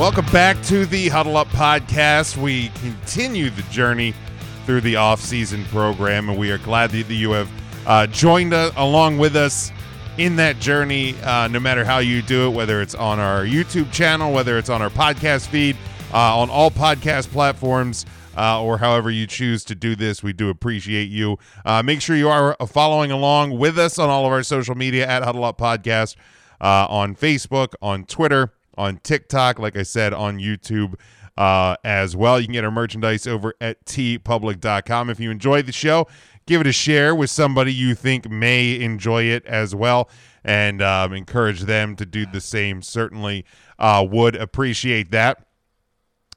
Welcome back to the Huddle Up Podcast. We continue the journey through the off-season program, and we are glad that you have uh, joined us along with us in that journey. Uh, no matter how you do it, whether it's on our YouTube channel, whether it's on our podcast feed, uh, on all podcast platforms. Uh, or however you choose to do this, we do appreciate you. Uh, make sure you are following along with us on all of our social media at Huddle Up Podcast uh, on Facebook, on Twitter, on TikTok, like I said, on YouTube uh, as well. You can get our merchandise over at teepublic.com. If you enjoyed the show, give it a share with somebody you think may enjoy it as well and um, encourage them to do the same. Certainly uh, would appreciate that.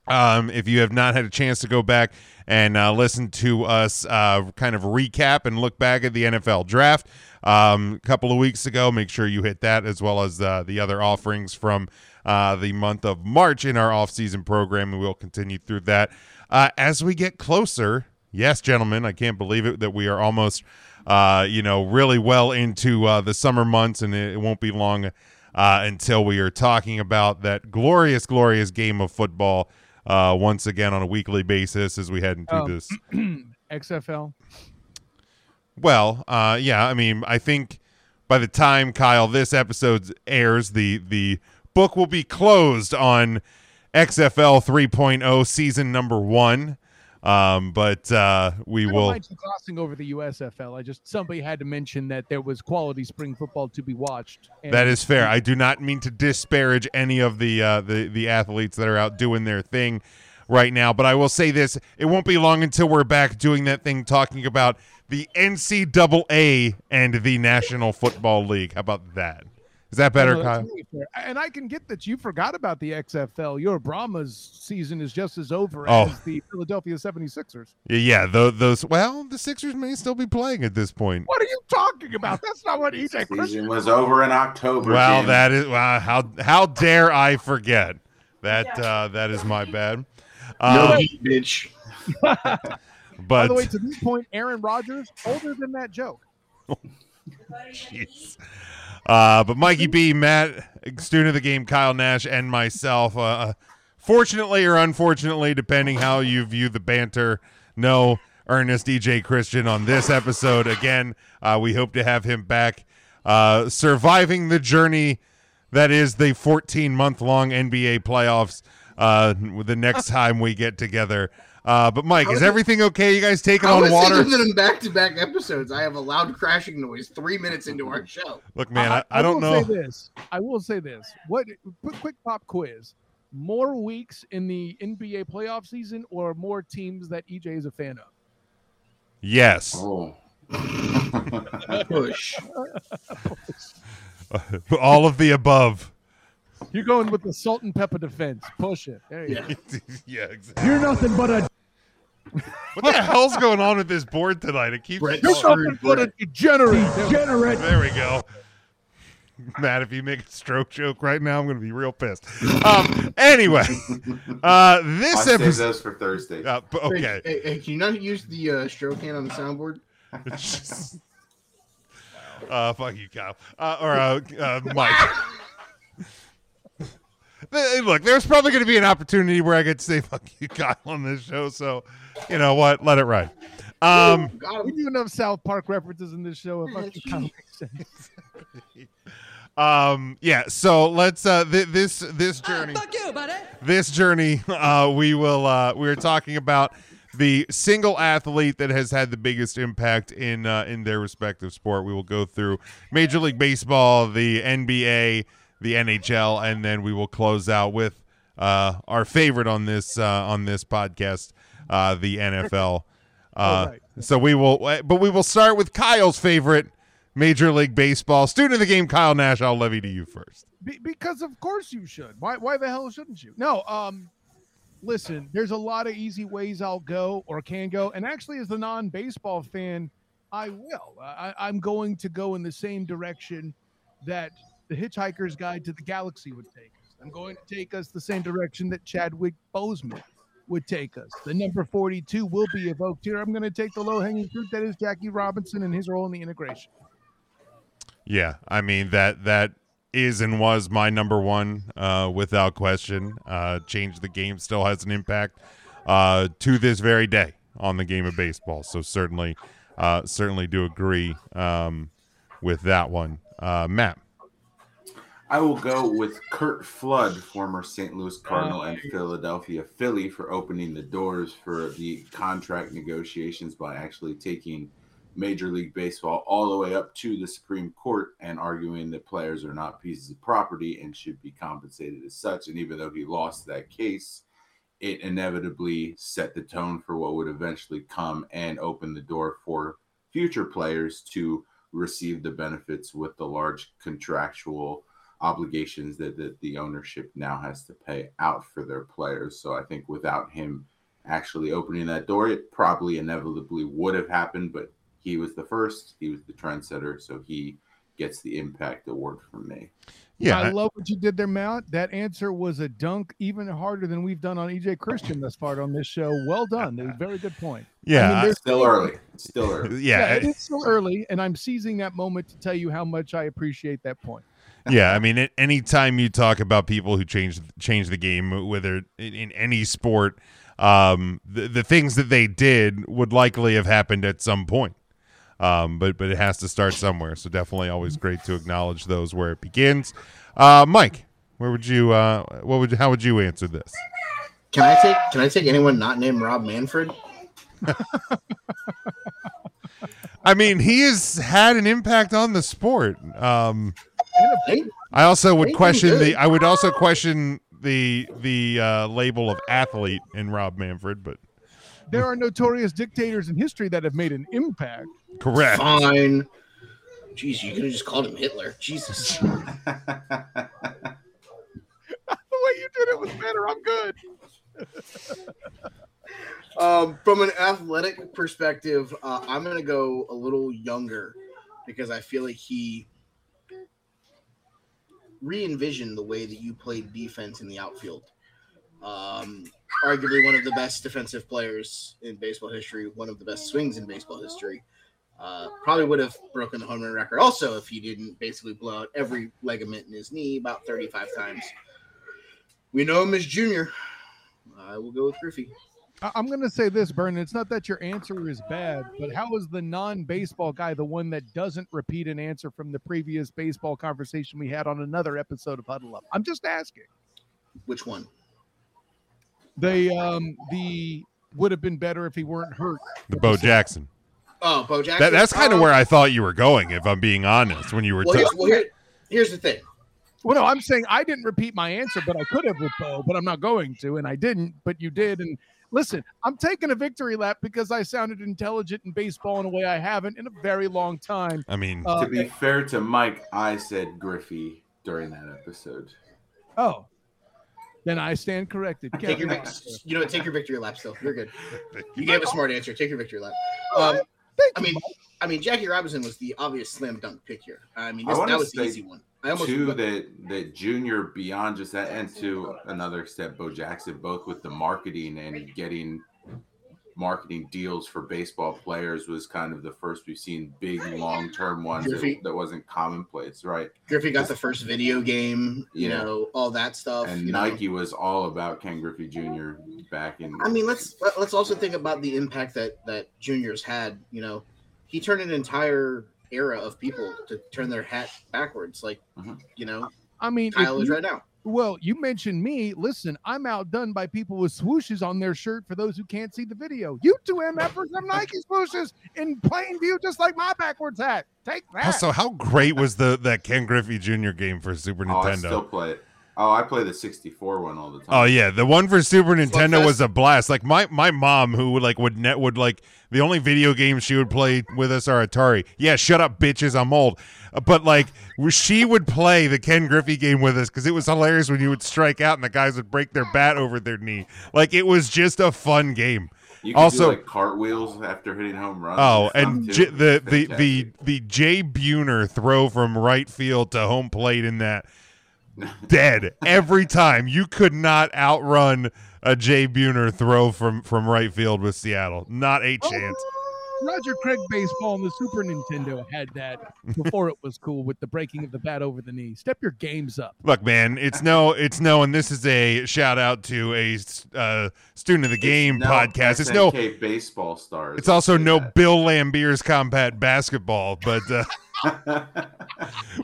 Um, if you have not had a chance to go back and uh, listen to us uh, kind of recap and look back at the NFL draft um, a couple of weeks ago, make sure you hit that as well as uh, the other offerings from uh, the month of March in our off-season program, and we'll continue through that uh, as we get closer. Yes, gentlemen, I can't believe it that we are almost, uh, you know, really well into the summer months, and it, it won't be long until we are talking about that glorious, glorious game of football uh, once again on a weekly basis as we head into Um, this. XFL. Well, uh, yeah, I mean, I think by the time Kyle this episode airs, the the book will be closed on XFL 3.0 season number one. Um, but uh, we will. glossing over the USFL. I just somebody had to mention that there was quality spring football to be watched. That is fair. I do not mean to disparage any of the uh, the the athletes that are out doing their thing right now, but I will say this: it won't be long until we're back doing that thing, talking about the NCAA and the National Football League. How about that? Is that better, No, that's Kyle? really. And I can get that you forgot about the XFL. Your Brahmas season is just as over Oh. as the Philadelphia 76ers. Yeah, yeah. Those, those. Well, the Sixers may still be playing at this point. What are you talking about? That's not what EJ Christian Season was over in October. Well, Jim. that is wow. How how dare I forget that? Uh, that is my bad. No Um, heat, bitch. By but the way, to this point, Aaron Rodgers older than that joke. Jeez. Uh, but Mikey B, Matt, student of the game, Kyle Nash, and myself, uh, fortunately or unfortunately, depending how you view the banter, no Ernest DJ Christian on this episode. Again, uh, we hope to have him back, uh, surviving the journey that is the 14 month long NBA playoffs uh, the next time we get together. Uh, but Mike, is everything okay? You guys taking on was water? thinking in back-to-back episodes, I have a loud crashing noise three minutes into our show. Look, man, I, I don't know. Say this. I will say this. What quick, quick pop quiz. More weeks in the NBA playoff season or more teams that EJ is a fan of? Yes. Oh. Push. All of the above. You're going with the salt and pepper defense. Push it. There you Yeah. go. yeah, exactly. You're nothing but a What the hell's going on with this board tonight? It keeps. Brett you're screwed nothing but a degenerate. Degenerate. There we go. Matt, if you make a stroke joke right now, I'm going to be real pissed. Um. Anyway, uh, I this saved episode. those for Thursday. Uh, b- okay. Hey, hey, can you not use the uh, stroke hand on the soundboard? uh, fuck you, Kyle. Uh, or uh, uh, Mike. Hey, Look, there's probably going to be an opportunity where I get to say "fuck you, Kyle" on this show. So, you know what? Let it ride. Um. We do enough South Park references in this show. It fucking kind of makes sense. Um. Yeah. So let's. Uh. Th- this. This journey. Fuck you, buddy. this journey uh, we will uh, we're talking about the single athlete that has had the biggest impact in uh, in their respective sport we will go through major league baseball the nba the nhl and then we will close out with uh, our favorite on this uh, on this podcast uh, the nfl uh, right. so we will but we will start with kyle's favorite major league baseball student of the game kyle nash i'll levy to you first Be- because of course you should. Why? Why the hell shouldn't you? No. Um, listen. There's a lot of easy ways I'll go or can go, and actually, as the non-baseball fan, I will. I, I'm going to go in the same direction that the Hitchhiker's Guide to the Galaxy would take us. I'm going to take us the same direction that Chadwick Boseman would take us. The number 42 will be evoked here. I'm going to take the low-hanging fruit that is Jackie Robinson and his role in the integration. Yeah, I mean that that is and was my number one uh, without question. Uh, changed the game, still has an impact uh, to this very day on the game of baseball. So certainly, uh, certainly do agree um, with that one, uh, Matt. I will go with Curt Flood, former St. Louis Cardinal and Philadelphia Philly, for opening the doors for the contract negotiations by actually taking Major League Baseball all the way up to the Supreme Court and arguing that players are not pieces of property and should be compensated as such. And even though he lost that case, it inevitably set the tone for what would eventually come and open the door for future players to receive the benefits with the large contractual obligations that, that the ownership now has to pay out for their players. So I think without him actually opening that door, it probably inevitably would have happened, but he was the first, he was the trendsetter, so he gets the impact award from me. Yeah, I love what you did there, Matt. That answer was a dunk, even harder than we've done on EJ Christian thus far on this show. Well done. A very good point. yeah, I mean, there's- Still early. It's still early. yeah, it is still early, and I'm seizing that moment to tell you how much I appreciate that point. Yeah. I mean, anytime you talk about people who change change the game, whether in, in any sport, um, the, the things that they did would likely have happened at some point. Um, but but it has to start somewhere. So definitely always great to acknowledge those where it begins. Uh, Mike, where would you? Uh, what would? How would you answer this? Can I take Can I take anyone not named Rob Manfred? I mean, he has had an impact on the sport. Um, I also would question the. I would also question the the uh, label of athlete in Rob Manfred, but There are notorious dictators in history that have made an impact. correct. fine. Jeez, you could have just called him Hitler. Jesus. The way you did it was better. I'm good. Um, from an athletic perspective, uh, I'm going to go a little younger because I feel like he re envisioned the way that you played defense in the outfield. Um, arguably one of the best defensive players in baseball history, one of the best swings in baseball history. Uh, probably would have broken the home run record also if he didn't basically blow out every ligament in his knee about 35 times. We know him as Junior. I will go with Griffey. I- I'm going to say this, Vernon. It's not that your answer is bad, but how is the non-baseball guy the one that doesn't repeat an answer from the previous baseball conversation we had on another episode of Huddle Up? I'm just asking. Which one? The um the would have been better if he weren't hurt. The Bo Jackson. Oh, Bo Jackson. That, that's kind of Um, where I thought you were going, if I'm being honest. When you were, Well, ta- here's, well here, here's the thing. Well, no, I'm saying I didn't repeat my answer, but I could have with Bo, but I'm not going to, and I didn't, but you did. And listen, I'm taking a victory lap because I sounded intelligent in baseball in a way I haven't in a very long time. I mean, Uh, to be fair to Mike, I said Griffey during that episode. oh, then I stand corrected. Take your, you know? Take your victory lap. Still, you're good. You gave a smart answer. Take your victory lap. Um, Thank I you, mean, Mike. I mean, Jackie Robinson was the obvious slam dunk pick here. I mean, this, wanna that was the easy one. I Two that that Junior beyond just that, and to another extent, Bo Jackson, both with the marketing and getting marketing deals for baseball players was kind of the first we've seen big long term ones that, Griffey. that wasn't commonplace, right? Griffey got the first video game. You Yeah. know, all that stuff. And you know. Nike was all about Ken Griffey Jr. back in. I mean, let's let's also think about the impact that that juniors had. You know, he turned an entire era of people to turn their hat backwards, like Mhm. you know, I mean, if Kyle is you- right now. well, you mentioned me. Listen, I'm outdone by people with swooshes on their shirt. For those who can't see the video, you two MFers have Nike swooshes in plain view, just like my backwards hat. Take that. also, how great was the that Ken Griffey Jr. game for Super oh, I Nintendo? still play it. Oh, I play the 64 one all the time. Oh yeah, the one for Super Nintendo Slugfest? was a blast. Like my my mom, who would like would net would like the only video games she would play with us are Atari. Yeah, shut up, bitches, I'm old. But like she would play the Ken Griffey game with us because it was hilarious when you would strike out and the guys would break their bat over their knee. Like it was just a fun game. You can also- do like cartwheels after hitting home runs. Oh, It's and. J- the the the Fantastic. the Jay Buhner throw from right field to home plate in that dead every time. You could not outrun a Jay Buhner throw from from right field with Seattle. Not a oh, chance. Roger Craig baseball on the Super Nintendo had that before it was cool with the breaking of the bat over the knee. Step your games up. Look, man, it's no, it's no, and this is a shout out to a uh, student of the game no podcast. It's no, SNK baseball stars. it's also no that. Bill Laimbeer's combat basketball, but uh,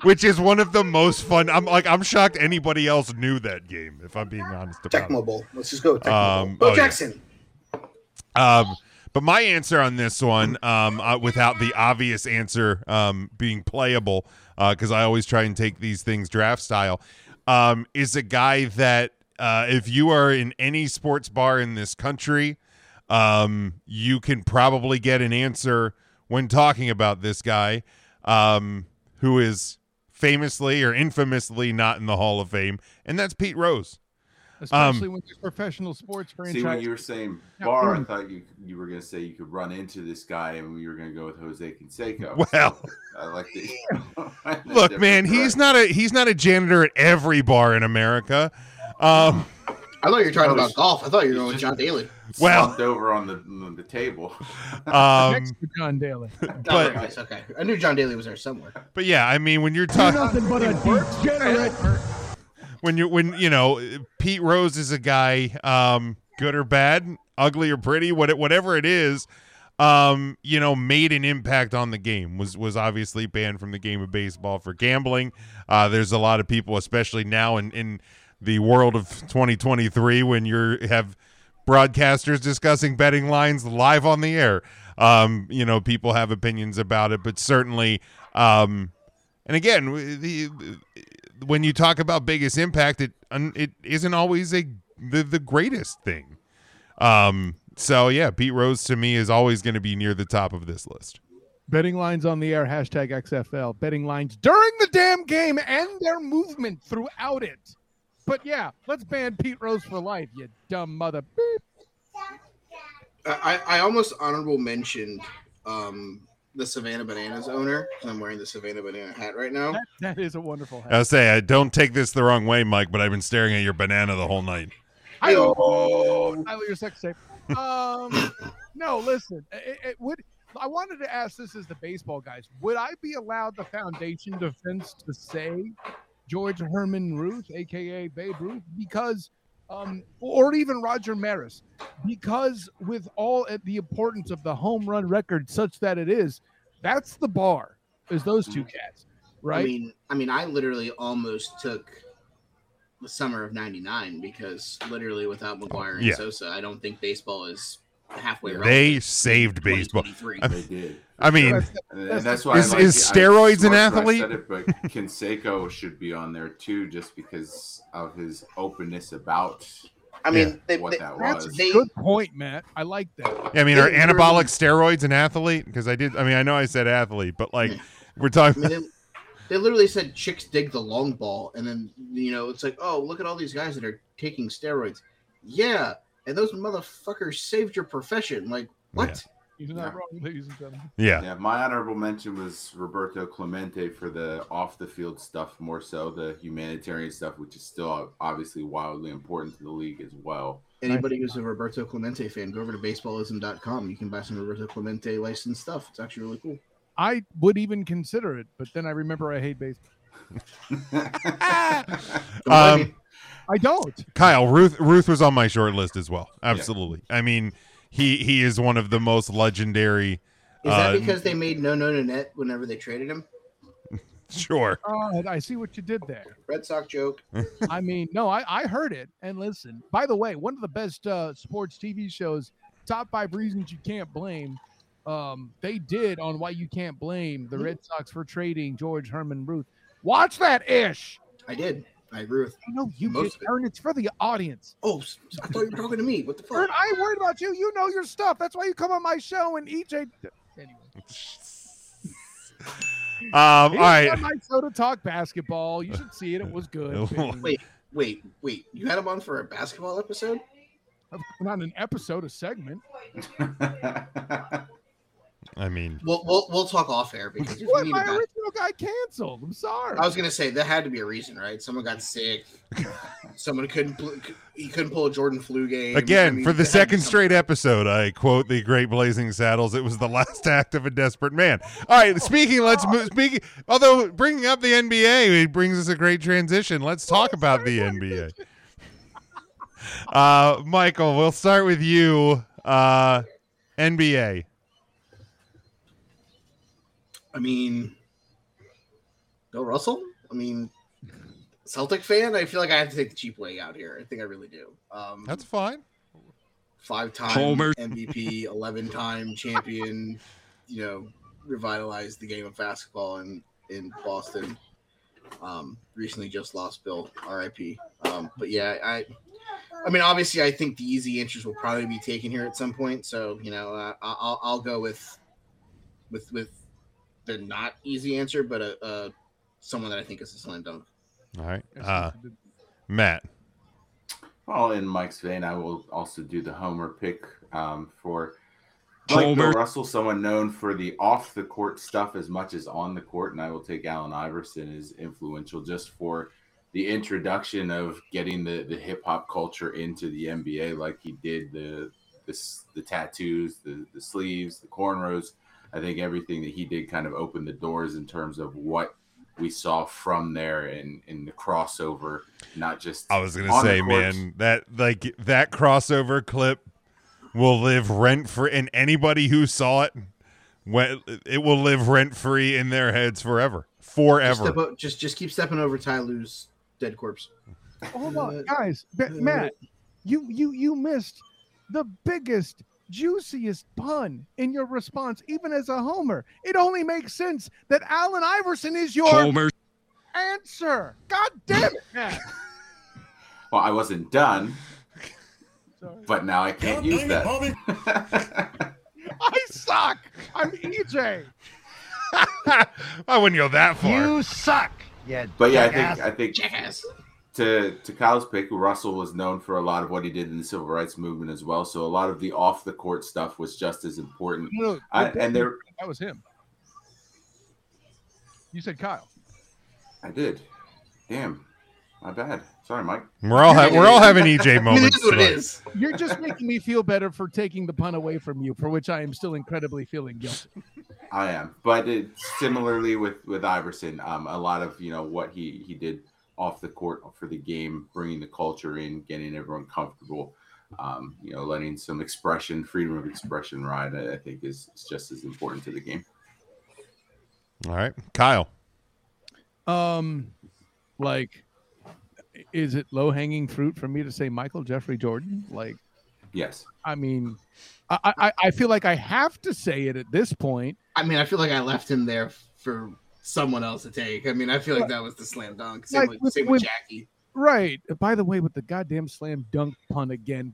which is one of the most fun. I'm like, I'm shocked anybody else knew that game. If I'm being honest about it. Tecmo Bowl. Let's just go with Tecmo Um, Bowl. oh, Bo yeah. Jackson. Um, but my answer on this one, um, uh, without the obvious answer um, being playable, because I always try and take these things draft style, um, is a guy that uh, if you are in any sports bar in this country, um, you can probably get an answer when talking about this guy, um, who is famously or infamously not in the Hall of Fame, and that's Pete Rose. Especially when there's professional sports See, when you were saying Yeah, bar, I mm. thought you you were going to say you could run into this guy, and we were going to go with Jose Canseco. Well- So I like the Look, man, he's not a he's not a janitor at every bar in America. Um, I thought you were talking Oh, about golf. I thought you were going with John Daly. well, over on the on the table. um, next to John Daly. But- nice, okay. I knew John Daly was there somewhere. but yeah, I mean, when you're You're talking nothing but a degenerate. When you when you know Pete Rose is a guy, um, good or bad, ugly or pretty, what whatever it is, um, you know, made an impact on the game. Was was obviously banned from the game of baseball for gambling. Uh, there's a lot of people, especially now in in the world of 2023, when you're have broadcasters discussing betting lines live on the air. Um, you know, people have opinions about it, but certainly, um, and again, the, when you talk about biggest impact, it it isn't always a the, the greatest thing. Um, so yeah, Pete Rose to me is always going to be near the top of this list. Betting lines on the air, hashtag XFL. Betting lines during the damn game and their movement throughout it. But yeah, let's ban Pete Rose for life, you dumb mother. Beep. I, I almost honorable mentioned um, the Savannah Bananas owner 'cause I'm wearing the Savannah Banana hat right now. That, that is a wonderful hat. I'll say, I don't take this the wrong way, Mike, but I've been staring at your banana the whole night. I Yo. don't your sex tape. Um, no, listen. It, it would. I wanted to ask this as the baseball guys. Would I be allowed the foundation defense to say George Herman Ruth, aka Babe Ruth, because, um, or even Roger Maris, because with all at the importance of the home run record, such that it is, that's the bar. Is those two cats, right? I mean, I mean, I literally almost took the summer of '99 because literally without McGwire and Yeah. Sosa, I don't think baseball is halfway. They They saved baseball. They did. I mean, That's- And That's that's why Is- like is steroids an smart I athlete? said it, but Canseco should be on there too, just because of his openness about I mean, they, what they, that that's was. a good point, Matt. I like that. I mean, They are anabolic steroids an athlete? Because I did. I mean, I know I said athlete, but like we're I talking. mean, they, they literally said chicks dig the long ball, and then you know it's like, oh, look at all these guys that are taking steroids. Yeah, and those motherfuckers saved your profession. Like what? He's not Yeah. wrong, ladies and gentlemen. Yeah, Yeah, my honorable mention was Roberto Clemente for the off the field stuff, more so the humanitarian stuff, which is still obviously wildly important to the league as well. Anybody who's a Roberto Clemente fan, go over to baseballism.com. You can buy some Roberto Clemente licensed stuff. It's actually really cool. I would even consider it, but then I remember I hate baseball. Um. I don't. Kyle Ruth. Ruth was on my short list as well. Absolutely. I mean, he he is one of the most legendary. Is that uh, because they made no no no net whenever they traded him? Sure. Oh, I see what you did there. Red Sox joke. I mean, no, I, I heard it. And listen, by the way, one of the best uh, sports TV shows, Top Five Reasons You Can't Blame, um, they did on Why You Can't Blame the Red Sox for trading George Herman Ruth. Watch that ish. I did. I agree with. I know you Most did, of it. Aaron. It's for the audience. Oh, s- I thought you were talking to me. What the Aaron, fuck? I ain't worried about you. You know your stuff. That's why you come on my show and EJ. Anyway. Um. All He's right. on my show to talk basketball. You should see it. It was good. Wait, wait, wait. You had him on for a basketball episode? Not an episode, a segment. I mean, We'll we'll, we'll talk off air because What? My a original guy canceled. I'm sorry. I was gonna say there had to be a reason, right? Someone got sick. Someone couldn't pl- he couldn't pull a Jordan flu game Again, I mean, for the it had to be second straight episode, I quote the Great Blazing Saddles. It was the last act of a desperate man. All right, speaking. Let's move. Speaking. Although bringing up the NBA, it brings us a great transition. Let's talk about the NBA. Uh, Michael, we'll start with you. Uh, NBA. I mean, Bill Russell. I mean, Celtic fan. I feel like I have to take the cheap way out here. I think I really do. Um, That's fine. five-time Homer. MVP, eleven-time champion. You know, revitalized the game of basketball in in Boston. Um, recently just lost Bill, R.I.P. Um, but yeah, I, I mean, obviously, I think the easy answers will probably be taken here at some point. So you know, uh, I'll I'll go with with with the not easy answer, but a, uh someone that I think is a slam dunk. All right. Uh, Matt. Well, in Mike's vein, I will also do the Homer pick um, for like Bill Russell, someone known for the off the court stuff as much as on the court, and I will take Allen Iverson as influential just for the introduction of getting the, the hip hop culture into the NBA, like he did the the, the tattoos, the the sleeves, the cornrows. I think everything that he did kind of opened the doors in terms of what we saw from there in in the crossover, not just I was gonna say, man, that like that crossover clip will live rent free, and anybody who saw it, when it will live rent free in their heads forever, Just, forever. step o- just just keep stepping over Ty Lue's dead corpse. Hold on, guys. Ma- Matt, you you you missed the biggest, juiciest pun in your response, even as a homer. It only makes sense that Allen Iverson is your Homer. answer. God damn it, Well, I wasn't done, Sorry. but now I can't use that. I suck. I'm EJ. I wouldn't go that far. You suck. Yeah. but yeah, I jackass. think I think Jackass. To to Kyle's pick, Russell was known for a lot of what he did in the civil rights movement as well. So a lot of the off the court stuff was just as important. No, no, I, that- and there, that was him. You said Kyle. I did. Damn, my bad. Sorry, Mike. We're all ha- we're all having EJ I mean, it moments. is what it tonight. is. You're just making me feel better for taking the pun away from you, for which I am still incredibly feeling guilty. I am, but it, similarly with with Iverson, um, a lot of you know what he he did off the court for the game, bringing the culture in, getting everyone comfortable, um, you know, letting some expression, freedom of expression ride. I, I think is, is just as important to the game. All right, Kyle. Um, like, is it low hanging fruit for me to say Michael Jeffrey Jordan? Like, Yes, I mean, I, I I feel like I have to say it at this point. I mean, I feel like I left him there for someone else to take. I mean, I feel like that was the slam dunk. Same, Like with, with- same with with- Jackie. Right. By the way, with the goddamn slam dunk pun again,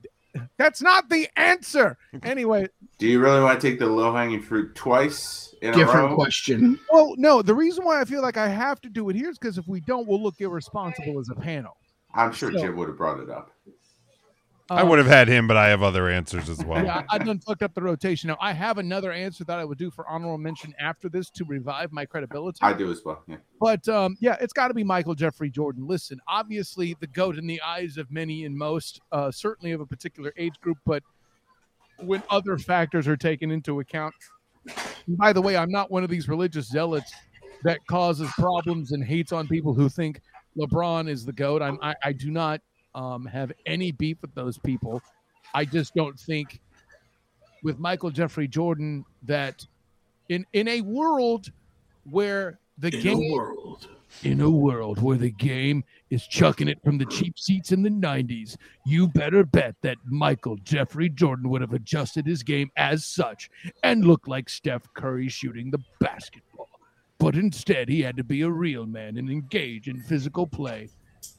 that's not the answer. Anyway, Do you really want to take the low hanging fruit twice in a Different row? question. well, no, the reason why I feel like I have to do it here is because if we don't, we'll look irresponsible as a panel. I'm sure So- Jim would have brought it up. I Um, would have had him, but I have other answers as well. Yeah, I I done fucked up the rotation. Now I have another answer that I would do for honorable mention after this to revive my credibility. I do as well. Yeah. But um, yeah, it's got to be Michael Jeffrey Jordan. Listen, obviously the goat in the eyes of many and most, uh, certainly of a particular age group. But when other factors are taken into account, by the way, I'm not one of these religious zealots that causes problems and hates on people who think LeBron is the goat. I'm, I, I do not um, have any beef with those people. I just don't think with Michael Jeffrey Jordan that in in a world where the game world. in a world where the game is chucking it from the cheap seats in the 90s, you better bet that Michael Jeffrey Jordan would have adjusted his game as such and looked like Steph Curry shooting the basketball. But instead, he had to be a real man and engage in physical play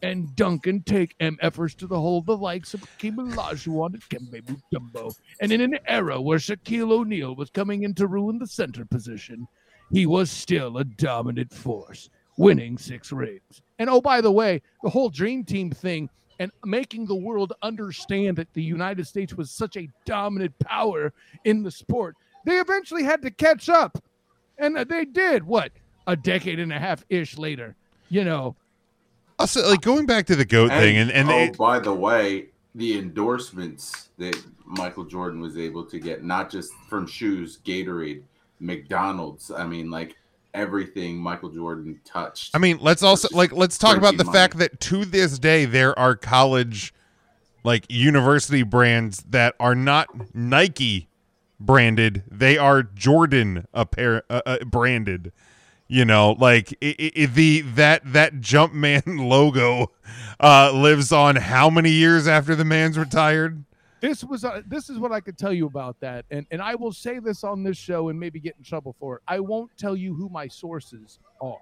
and dunk and take MFers to the hole, the likes of Hakeem Olajuwon and Kembe Mutombo. And in an era where Shaquille O'Neal was coming in to ruin the center position, he was still a dominant force winning six rings. And oh, by the way, the whole Dream Team thing and making the world understand that the United States was such a dominant power in the sport, they eventually had to catch up. And they did what? A decade and a half ish later. You know, Also, like going back to the goat thing, and and oh, they, by the way, the endorsements that Michael Jordan was able to get, not just from shoes, Gatorade, McDonald's. I mean, like everything Michael Jordan touched. I mean, let's also like let's talk about the Printing fact that to this day there are college, like university brands that are not Nike branded; they are Jordan appar- uh, uh, branded. You know, like i i the that that Jumpman logo uh, lives on how many years after the man's retired? this was uh, this is what I could tell you about that, and and I will say this on this show and maybe get in trouble for it. I won't tell you who my sources are,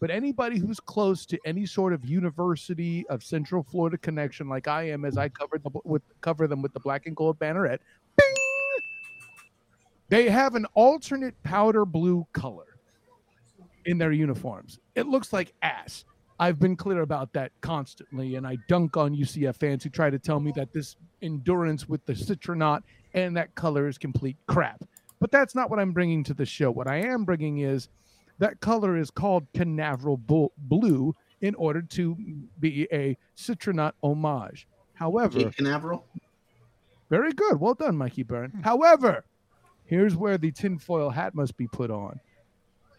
but anybody who's close to any sort of University of Central Florida connection, like I am, as I covered the, with cover them with the black and gold banneret, bing, they have an alternate powder blue color in their uniforms. It looks like ass. I've been clear about that constantly, and I dunk on UCF fans who try to tell me that this endurance with the citronaut and that color is complete crap. But that's not what I'm bringing to the show. What I am bringing is that color is called Canaveral Blue in order to be a citronaut homage. However, Jake Canaveral. very good. Well done, Mikey Byrne. Hmm. However, here's where the tinfoil hat must be put on.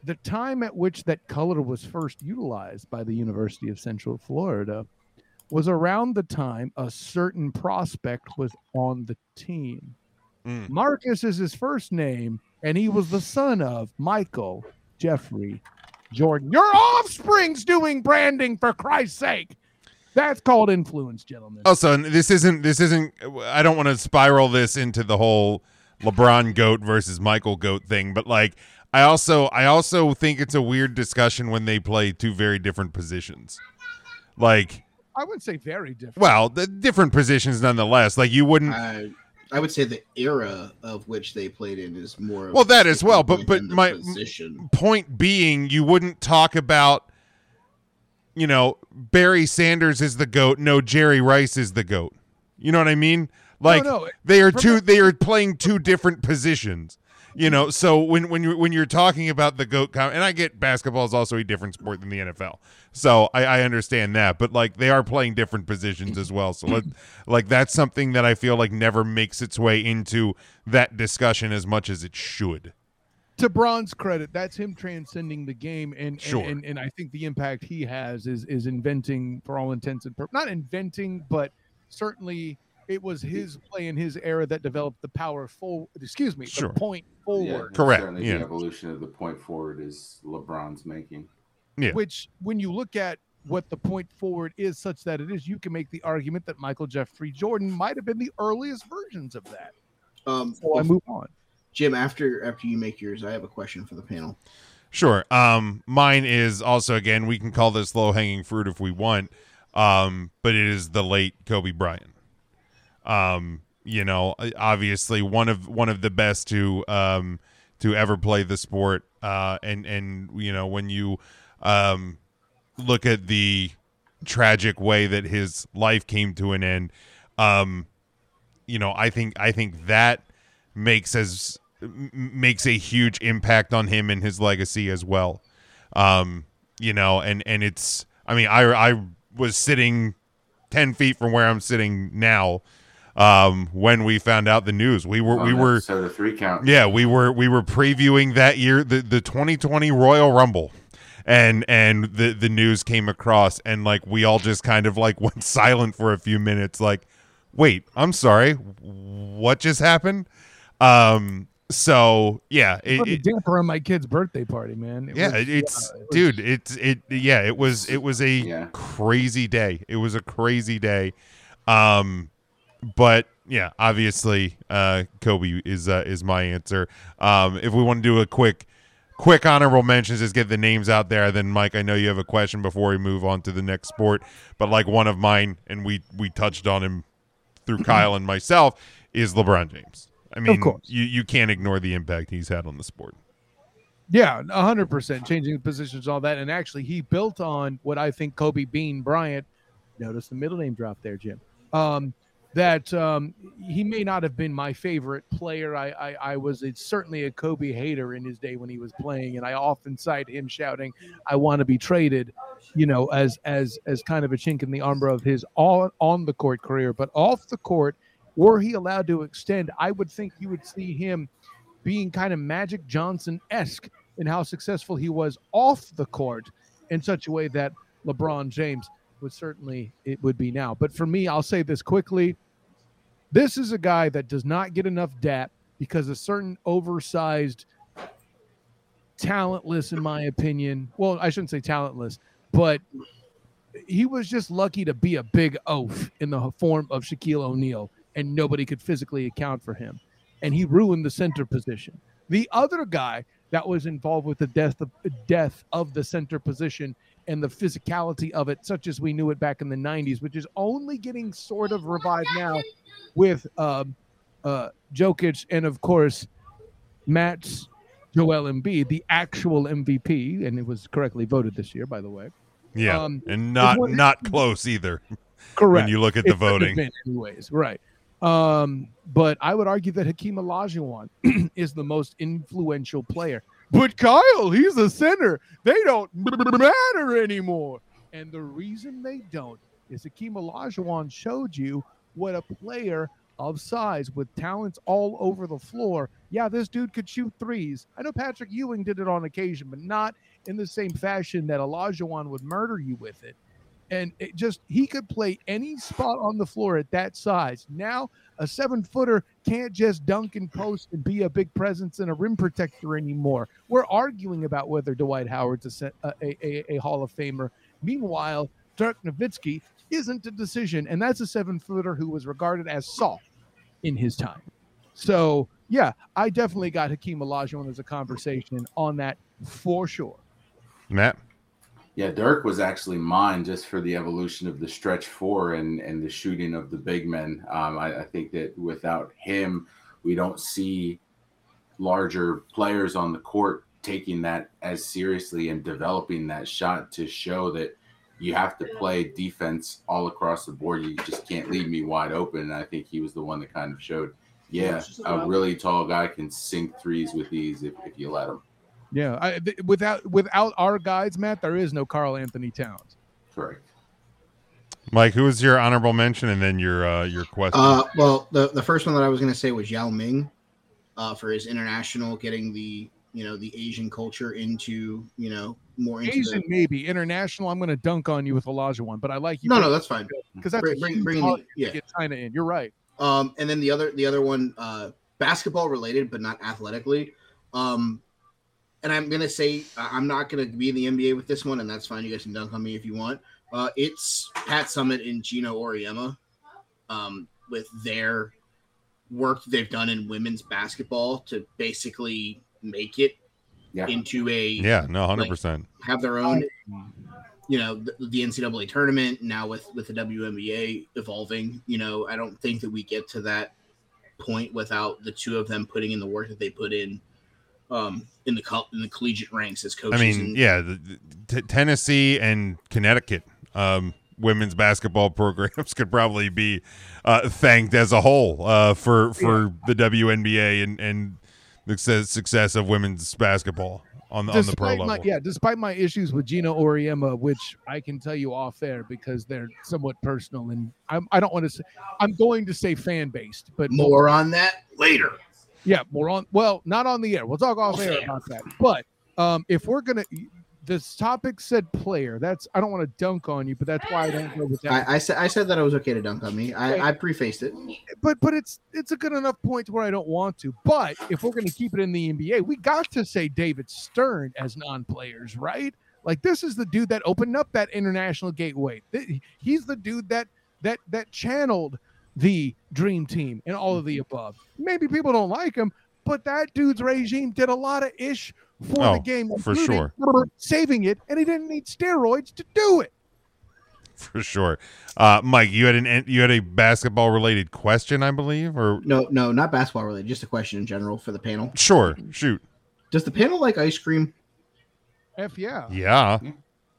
The time at which that color was first utilized by the University of Central Florida was around the time a certain prospect was on the team. Mm. Marcus is his first name, and he was the son of Michael Jeffrey Jordan. Your offspring's doing branding for Christ's sake. That's called influence, gentlemen. Also, this isn't this isn't. I don't want to spiral this into the whole LeBron goat versus Michael goat thing, but like I also I also think it's a weird discussion when they play two very different positions. Like, I wouldn't say very different. well, the different positions nonetheless. Like you wouldn't. I I would say the era of which they played in is more. of Well, that as well, but- but my- position. point being, you wouldn't talk about. You know, Barry Sanders is the goat. No, Jerry Rice is the goat. You know what I mean? Like no, no. they are two they are playing two different positions you know so when when you when you're talking about the goat com- and i get basketball is also a different sport than the nfl so i i understand that but like they are playing different positions as well. So let, like that's something that i feel like never makes its way into that discussion as much as it should. To Bron's credit, that's him transcending the game, and and, and and I think the impact he has is is inventing, for all intents and purposes, not inventing, but certainly it was his play in his era that developed the power forward. Excuse me, Sure. the point Yeah, forward. Correct, Certainly, yeah. the evolution of the point forward is LeBron's making. Yeah. Which, when you look at what the point forward is, such that it is, you can make the argument that Michael Jeffrey Jordan might have been the earliest versions of that. Um, So I move on. Jim, after after you make yours, I have a question for the panel. Sure. Um, mine is also again we can call this low hanging fruit if we want, um, but it is the late Kobe Bryant. Um, you know, obviously one of one of the best to um to ever play the sport. Uh, and and you know when you um look at the tragic way that his life came to an end, um, you know, I think I think that makes as makes a huge impact on him and his legacy as well. Um, you know, and and it's I mean I I was sitting ten feet from where I'm sitting now um, when we found out the news. We were we were episode of three count. yeah, we were we were previewing that year the the 2020 Royal Rumble. And and the the news came across and like we all just kind of like went silent for a few minutes like wait, I'm sorry. What just happened? Um so yeah, it, Put a it- damper on my kid's birthday party, man. It yeah, was, it's uh, it was- dude, it's it yeah, it was it was a Yeah. crazy day. It was a crazy day. Um but yeah, obviously uh Kobe is uh, is my answer. Um if we want to do a quick quick honorable mentions just get the names out there then Mike, I know you have a question before we move on to the next sport, but like one of mine and we we touched on him through Kyle and myself is LeBron James. I mean, course. you you can't ignore the impact he's had on the sport. Yeah, hundred percent changing the positions, all that, and actually he built on what I think Kobe Bean Bryant. Notice the middle name drop there, Jim. Um, that um, he may not have been my favorite player. I I, I was a, certainly a Kobe hater in his day when he was playing, and I often cite him shouting, "I want to be traded." you know, as as as kind of a chink in the armor of his on on the court career, but off the court, were he allowed to extend, I would think you would see him being kind of Magic Johnson esque in how successful he was off the court in such a way that LeBron James would certainly it would be now. But for me, I'll say this quickly. This is a guy that does not get enough dap because a certain oversized, talentless, in my opinion. Well, I shouldn't say talentless, but he was just lucky to be a big oaf in the form of Shaquille O'Neal, and nobody could physically account for him. And he ruined the center position. The other guy that was involved with the death of death of the center position and the physicality of it, such as we knew it back in the '90s, which is only getting sort of revived now with um, uh, Jokic and of course Matt's Joel Embiid, the actual MVP, and it was correctly voted this year, by the way. Yeah, Um, and not one- not close either. Correct. When you look at the It voting, anyways, right? Um, but I would argue that Hakeem Olajuwon is the most influential player. But Kyle, he's a center. They don't matter anymore. And the reason they don't is Hakeem Olajuwon showed you what a player of size with talents all over the floor. Yeah, this dude could shoot threes. I know Patrick Ewing did it on occasion, but not in the same fashion that Olajuwon would murder you with it and it just he could play any spot on the floor at that size. Now a seven footer can't just dunk and post and be a big presence and a rim protector anymore. We're arguing about whether Dwight Howard's a, a, a, a Hall of Famer. Meanwhile, Dirk Nowitzki isn't a decision, and that's a seven footer who was regarded as soft in his time. So yeah, I definitely got Hakeem Olajuwon as a conversation on that for sure. Matt. Yeah, Dirk was actually mine just for the evolution of the stretch four and and the shooting of the big men. Um, I, I think that without him, we don't see larger players on the court taking that as seriously and developing that shot to show that you have to play defense all across the board. You just can't leave me wide open. And I think he was the one that kind of showed, yeah, a really tall guy can sink threes with ease if, if you let him. Yeah, I, th- without without our guides, Matt, there is no Karl-Anthony Towns. Correct. Mike, who was your honorable mention, and then your uh, your question? Uh, well, the the first one that I was going to say was Yao Ming, uh, for his international, getting the you know the Asian culture into you know more into Asian, the, maybe international. I'm going to dunk on you with Elijah one, but I like you. No, no, that's fine. because that's Bring- a bring- bring holiday the- to yeah. get China in. You're right. Um, and then the other the other one, uh, basketball related, but not athletically. Um, and I'm gonna say I- I'm not gonna be in the NBA with this one, and that's fine. You guys can dunk on me if you want. Uh, it's Pat Summitt and Geno Auriemma, um, with their work they've done in women's basketball to basically make it Yeah. into a yeah, no, hundred percent. have their own you know the, the ncaa tournament now with with the WNBA evolving you know i don't think that we get to that point without the two of them putting in the work that they put in um in the col- in the collegiate ranks as coaches. I mean, and, yeah, the, the, t- Tennessee and Connecticut um, women's basketball programs could probably be uh, thanked as a whole uh, for for the WNBA and and the success, success of women's basketball on the on the pro Despite level. my yeah, despite my issues with Geno Auriemma, which I can tell you off air because they're somewhat personal, and I'm, I don't want to say I'm going to say fan based, but more on that later Yeah, more on. Well, not on the air. We'll talk off air about that. But um, if we're gonna, this topic said player. That's I don't want to dunk on you, but that's why I don't go with that. I, I said i said that i was okay to dunk on me i, I prefaced it but but it's it's a good enough point to where I don't want to. But if we're gonna keep it in the NBA, we got to say David Stern as non-players, right? Like this is the dude that opened up that international gateway. He's the dude that that that channeled the dream team and all of the above. Maybe people don't like him, but that dude's regime did a lot of ish for Oh, the game, for including sure. saving it, and he didn't need steroids to do it. for sure. Uh, Mike, you had an you had a basketball related question, I believe, or no no not basketball related just a question in general for the panel sure, shoot, does the panel like ice cream F yeah. yeah.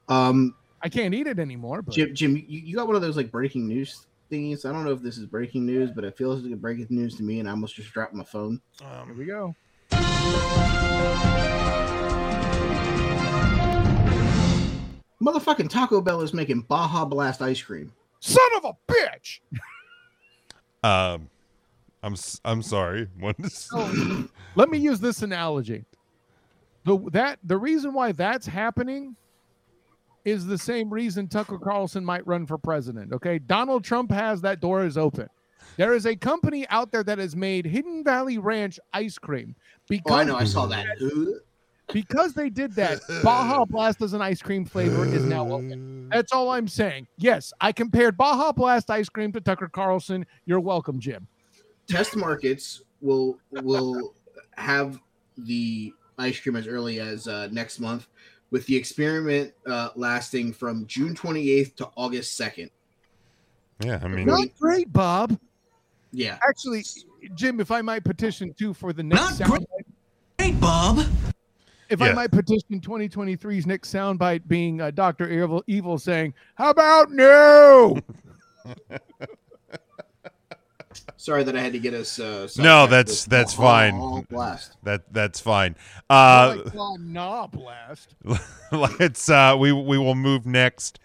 um I can't eat it anymore, but Jim, Jim, you, you got one of those like breaking news thingies. I don't know if this is breaking news, but it feels like breaking news to me, and I almost just dropped my phone. here Um, we go. Motherfucking Taco Bell is making Baja Blast ice cream. Son of a bitch! Um, I'm s- I'm sorry. What is? Oh, let me use this analogy. The that the reason why that's happening is the same reason Tucker Carlson might run for president. Okay, Donald Trump has that door is open. There is a company out there that has made Hidden Valley Ranch ice cream because Oh, I know. I saw that. because they did that. Baja Blast as an ice cream flavor is now open. That's all I'm saying. Yes, I compared Baja Blast ice cream to Tucker Carlson. You're welcome, Jim. Test markets will will have the ice cream as early as uh, next month, with the experiment uh, lasting from June 28th to August 2nd. Yeah, I mean, Not great, Bob. Yeah. Actually, Jim, if I might petition too for the next Not great. soundbite, Hey, Bob. if Yeah. I might petition 2023's next soundbite being uh, Doctor Evil, Evil saying, "How about no?" Sorry that I had to get us. Uh, No, sidetracked that's- that's fine. Blast. that that's fine. Uh, like, "Well, nah, blast. let's uh we we will move next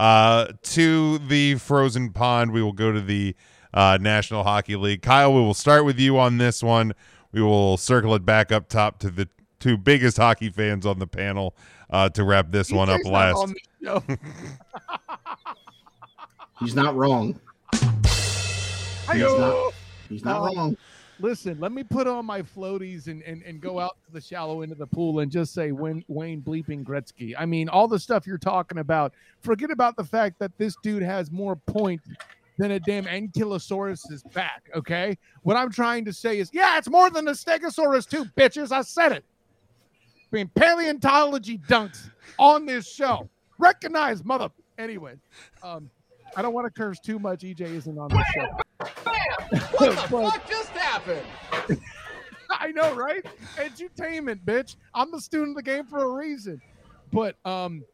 uh to the frozen pond we will go to the uh national hockey league kyle we will start with you on this one we will circle it back up top to the two biggest hockey fans on the panel uh to wrap this one up last on. He's not wrong. Hi-yo. He's not Um, wrong. Listen, let me put on my floaties and, and, and go out to the shallow end of the pool and just say Wayne, Wayne bleeping Gretzky. I mean, all the stuff you're talking about, forget about the fact that this dude has more point than a damn Ankylosaurus's back, okay? What I'm trying to say is, yeah, it's more than a Stegosaurus too, bitches. I said it. Being paleontology dunks on this show. Recognize, mother. Anyway, um, I don't want to curse too much. EJ isn't on this show. What the fuck just happened? I know, right? Edutainment, bitch. I'm the student of the game for a reason. But um,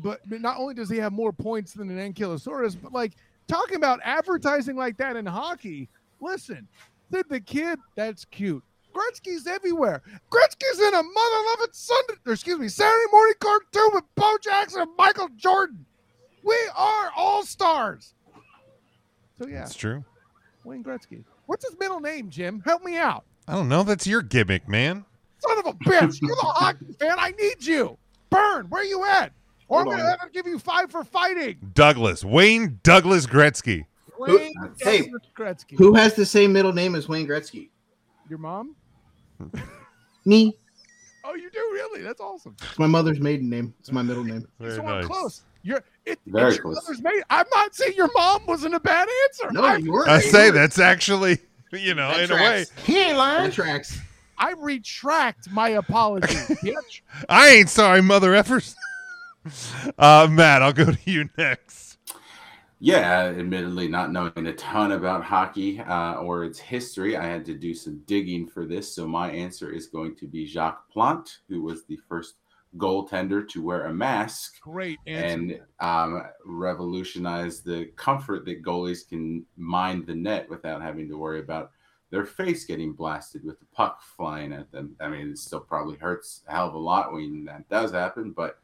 but but not only does he have more points than an Ankylosaurus, but like talking about advertising like that in hockey. Listen, the, the kid that's cute. Gretzky's everywhere. Gretzky's in a mother loving Sunday, or excuse me, Saturday morning cartoon with Bo Jackson and Michael Jordan. We are all stars. So yeah, that's true Wayne Gretzky. What's his middle name, Jim? Help me out. i don't know that's your gimmick man Son of a bitch. You're the hockey fan. I need you. Burn. Where are you at? Or I'm going to have to give you five for fighting. douglas wayne douglas gretzky Wayne Hey, Douglas Gretzky. Who has the same middle name as Wayne Gretzky? Your mom? Me. Oh, you do really? That's awesome. It's my mother's maiden name. It's my middle name. Very so I'm nice. close. You're it, Very it's your close. mother's mate. I'm not saying your mom wasn't a bad answer. No, I, you weren't. i say that's actually you know That in a way. He ain't lying. That tracks. I retract my apology, bitch. I ain't sorry, mother effers. uh, Matt, I'll go to you next. Yeah, admittedly, not knowing a ton about hockey uh, or its history, I had to do some digging for this. So my answer is going to be Jacques Plante, who was the first goaltender to wear a mask Great answer. and um, revolutionized the comfort that goalies can mind the net without having to worry about their face getting blasted with the puck flying at them. I mean, it still probably hurts a hell of a lot when that does happen, but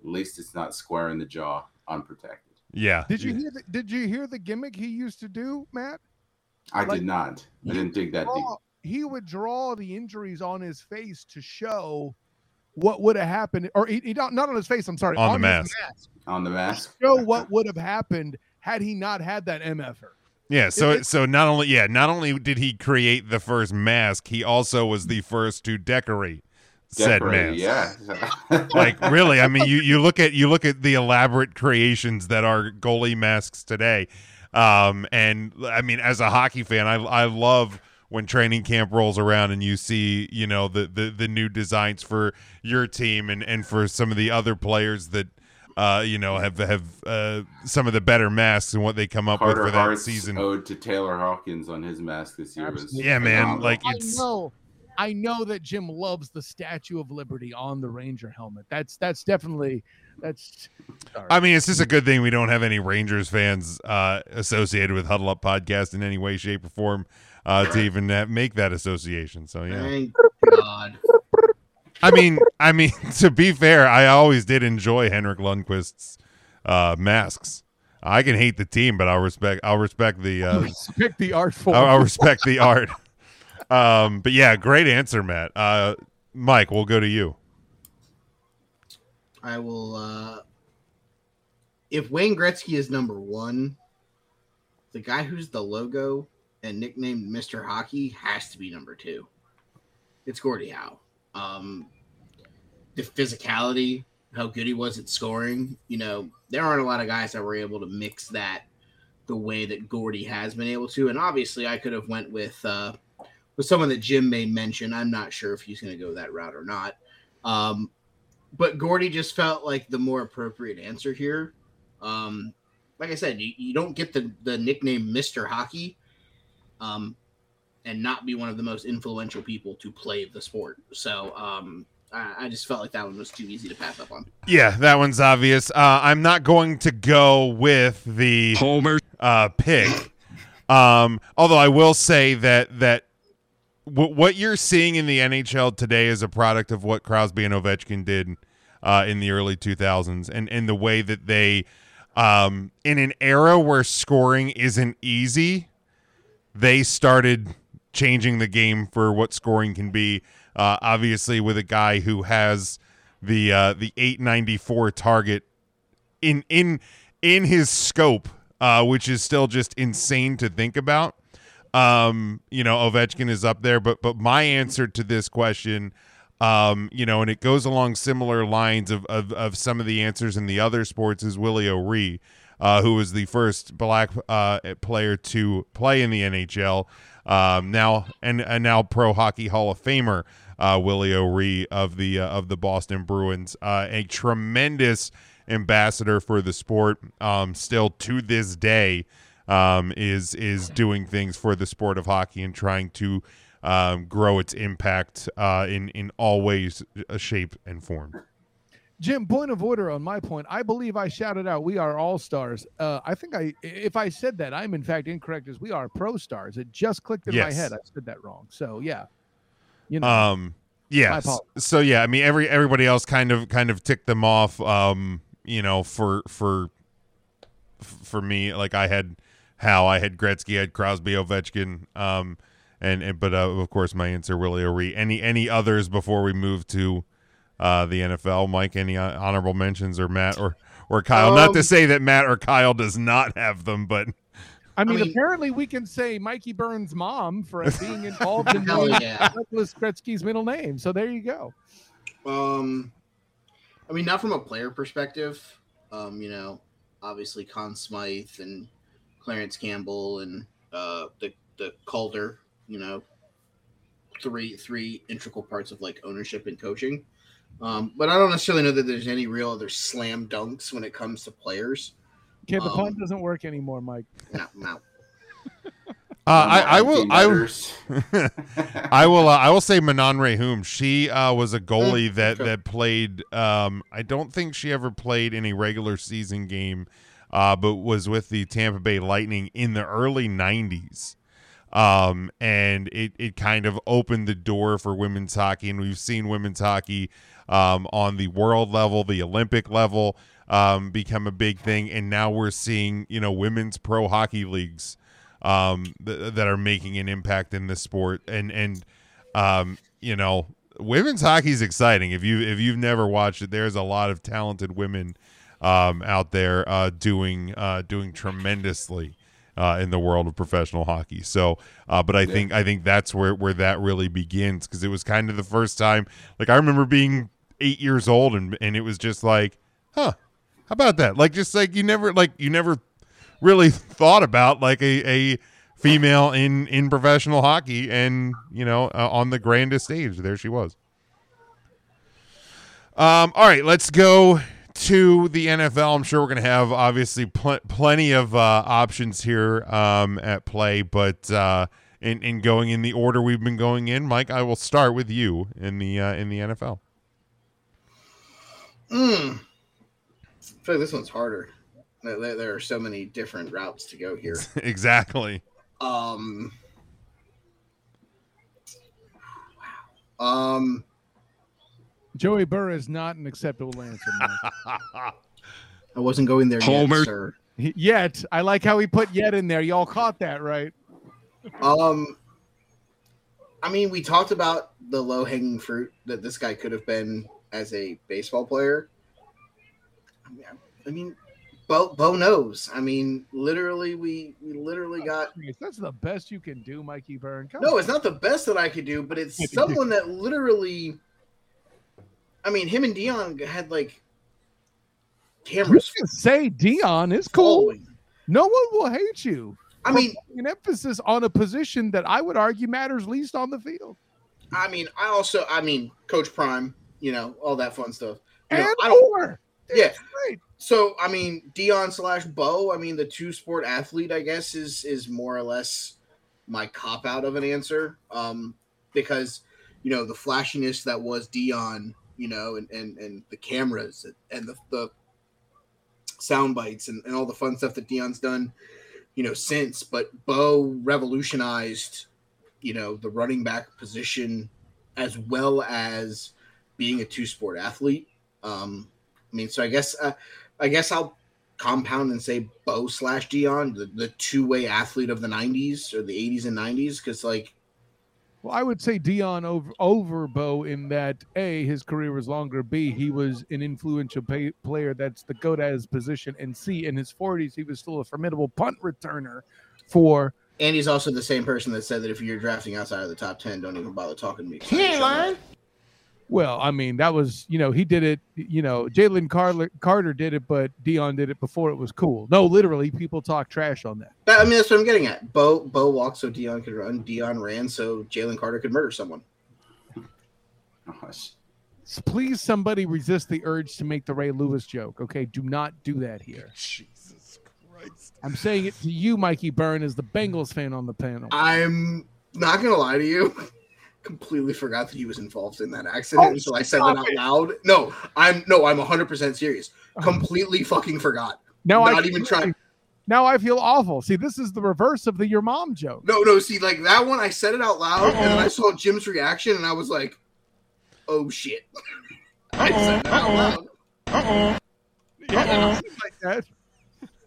at least it's not square in the jaw, unprotected. Yeah. did you hear the, did you hear the gimmick he used to do, Matt? I Like, did not. I didn't dig that deep. he would draw the injuries on his face to show what would have happened, or he, he don't, not on his face. I'm sorry, On the his mask. on the mask. Show what would have happened had he not had that MFer. Yeah, so It- so not only yeah, not only did he create the first mask, he also was the first to decorate said Decorated, mask. Yeah. Like really, I mean you you look at you look at the elaborate creations that are goalie masks today. Um and I mean as a hockey fan, I I love when training camp rolls around and you see, you know, the the, the new designs for your team and and for some of the other players that uh, you know, have have uh, some of the better masks and what they come up Carter with for that Hart's season. ode to Taylor Hawkins on his mask this year was Absolutely. Yeah, man. phenomenal. Like I it's know, I know that Jim loves the Statue of Liberty on the Ranger helmet. That's that's definitely that's. sorry. I mean, it's just a good thing we don't have any Rangers fans uh, associated with Huddle Up Podcast in any way, shape, or form uh, to even uh, make that association. So yeah, Thank God. I mean, I mean, to be fair, I always did enjoy Henrik Lundqvist's uh, masks. I can hate the team, but I'll respect. I'll respect the. Uh, Respect the art form. I'll, I'll respect the art. Um, but yeah, great answer, Matt. Uh, Mike, we'll go to you. I will. uh If Wayne Gretzky is number one, the guy who's the logo and nicknamed Mister Hockey has to be number two. It's Gordie Howe. Um, the physicality, how good he was at scoring. You know, there aren't a lot of guys that were able to mix that the way that Gordie has been able to. And obviously, I could have went with uh, with someone that Jim may mention. I'm not sure if he's going to go that route or not. Um, but Gordy just felt like the more appropriate answer here. Um, like I said, you, you don't get the, the nickname Mr. Hockey um, and not be one of the most influential people to play the sport. So um, I, I just felt like that one was too easy to pass up on. Yeah, that one's obvious. Uh, I'm not going to go with the Homer. uh, pick. Um, although I will say that that w- what you're seeing in the NHL today is a product of what Crosby and Ovechkin did uh, in the early 2000s, and and the way that they, um, in an era where scoring isn't easy, they started changing the game for what scoring can be. Uh, obviously, with a guy who has the uh, the 894 target in in in his scope, uh, which is still just insane to think about. Um, you know, Ovechkin is up there, but but my answer to this question, um, you know, and it goes along similar lines of of, of some of the answers in the other sports is Willie O'Ree, uh, who was the first black uh, player to play in the NHL. Um, now and, and now Pro Hockey Hall of Famer uh, Willie O'Ree of the uh, of the Boston Bruins, uh, a tremendous ambassador for the sport. Um, still to this day, um, is is doing things for the sport of hockey and trying to um, grow its impact uh, in in all ways, uh, shape, and form. Jim, point of order on my point. I believe I shouted out, "We are all stars." Uh, I think I, if I said that, I'm in fact incorrect. As we are pro stars. It just clicked in my head. I said that wrong. So yeah, you know, Um, yeah. So yeah, I mean, every everybody else kind of kind of ticked them off. Um, you know, for for for me, like I had how I had Gretzky, I had Crosby, Ovechkin. Um, and, and but uh, of course, my answer Willie O'Ree. Any any others before we move to uh the NFL? Mike, any uh, honorable mentions or Matt or or Kyle? Not to Um, say that Matt or Kyle does not have them, but I mean, mean- apparently we can say Mikey Burns' mom for being involved in Hell knowing yeah. Douglas Gretzky's middle name. So there you go. Um, I mean, not from a player perspective. Um, you know, obviously Conn Smythe and Clarence Campbell and uh, the the Calder. You know, three three integral parts of like ownership and coaching. Um, but I don't necessarily know that there's any real other slam dunks when it comes to players. Okay, the Um, pun doesn't work anymore, Mike. No, no. uh, I, I will I, netters. I will. Uh, I will say Manon Rhéaume. She uh, was a goalie that that played. Um, I don't think she ever played in a regular season game, uh, but was with the Tampa Bay Lightning in the early '90s. Um, and it it kind of opened the door for women's hockey, and we've seen women's hockey um, on the world level, the Olympic level, um, become a big thing, and now we're seeing you know women's pro hockey leagues um, th- that are making an impact in this sport, and and um, you know, women's hockey is exciting. If you if you've never watched it, there's a lot of talented women um, out there uh, doing uh, doing tremendously. Uh, in the world of professional hockey, so, uh, but I Yeah. think I think that's where where that really begins because it was kind of the first time. Like I remember being eight years old and and it was just like, huh, how about that? Like just like you never like you never really thought about like a, a female in in professional hockey and you know uh, on the grandest stage there she was um all right let's go to the NFL I'm sure we're going to have obviously pl- plenty of uh, options here um at play but uh in, in going in the order we've been going in Mike I will start with you in the uh, in the NFL Mm. I feel like this one's harder. There, are so many different routes to go here. exactly Um. Wow. Um. Joey Burr is not an acceptable answer. I wasn't going there Homer. yet, sir. yet, I like how he put yet in there. Y'all caught that, right? Um, I mean, we talked about the low hanging fruit that this guy could have been as a baseball player. I mean, I mean, Bo, Bo knows. I mean, literally, we we literally got. That's the best you can do, Mikey Byrne. Come No, on. it's not the best that I could do, but it's someone that literally. I mean, him and Deion had like You cameras can say Deion is cool. following. No one will hate you. I mean, an emphasis on a position that I would argue matters least on the field. I mean, I also, I mean, Coach Prime, you know, all that fun stuff. You know, and I don't, more. Yeah. Great. So I mean, Deion slash Bo. I mean, the two sport athlete. I guess is is more or less my cop out of an answer. Um, because you know the flashiness that was Deion. You know, and and and the cameras and the the sound bites and, and all the fun stuff that Deion's done. You know, since but Bo revolutionized. You know the running back position as well as being a two sport athlete. Um, I mean, so I guess uh, I guess I'll compound and say Bo slash Deion, the, the two way athlete of the '90s or the '80s and '90s, because like Well, I would say Deion over over Bo in that a his career was longer. B he was an influential pay, player that's the goat at his position, and C in his 40s he was still a formidable punt returner for. and he's also the same person that said that if you're drafting outside of the top ten, don't even bother talking to me. He ain't lying. Well, I mean that was you know he did it. You know Jalen Carter Carter did it, but Deion did it before it was cool. No, literally people talk trash on that. I mean, that's what I'm getting at. Bo Bo walked so Deion could run. Deion ran so Jalen Carter could murder someone. Gosh. Please, somebody resist the urge to make the Ray Lewis joke. Okay, do not do that here. Jesus Christ. I'm saying it to you, Mikey Byrne, as the Bengals fan on the panel. I'm not gonna lie to you. Completely forgot that he was involved in that accident Oh, until I said stop that out it. loud. No, I'm no, I'm 100 percent serious. Completely fucking forgot. No, I'm not I even trying. Now I feel awful. See, this is the reverse of the your mom joke. No, no. See, like that one, I said it out loud, and then I saw Jim's reaction, and I was like, "Oh shit!" I said it out loud. Yeah, like that.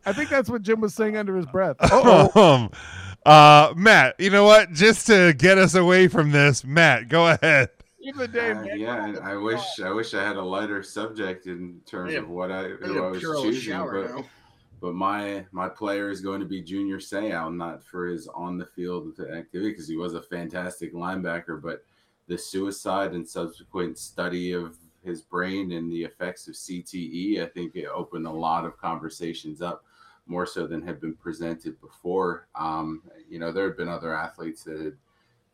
I think that's what Jim was saying under his breath. Uh-oh. Um, uh, Matt, you know what? Just to get us away from this, Matt, go ahead. Even the day, Uh, yeah, and I wish I wish I had a lighter subject in terms Yeah. of what I who I was choosing, but now. but my my player is going to be Junior Seau, not for his on the field activity because he was a fantastic linebacker, but the suicide and subsequent study of his brain and the effects of CTE, I think it opened a lot of conversations up more so than had been presented before. Um, you know, there had been other athletes that had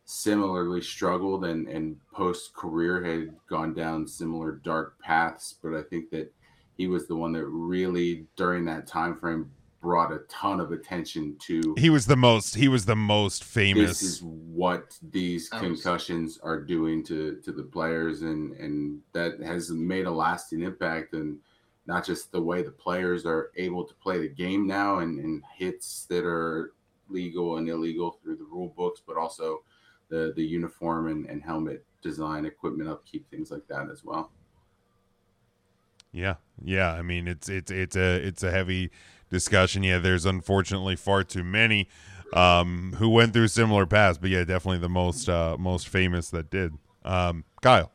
similarly struggled and, and post career had gone down similar dark paths, but I think that he was the one that really during that time frame brought a ton of attention to He was the most. He was the most this famous. is what these concussions are doing to to the players and and that has made a lasting impact and not just the way the players are able to play the game now and, and hits that are legal and illegal through the rule books but also the the uniform and, and helmet design equipment upkeep things like that as well Yeah, yeah. I mean, it's it's it's a it's a heavy discussion. Yeah, there's unfortunately far too many um, who went through similar paths, but yeah, definitely the most uh, most famous that did. Um, Kyle.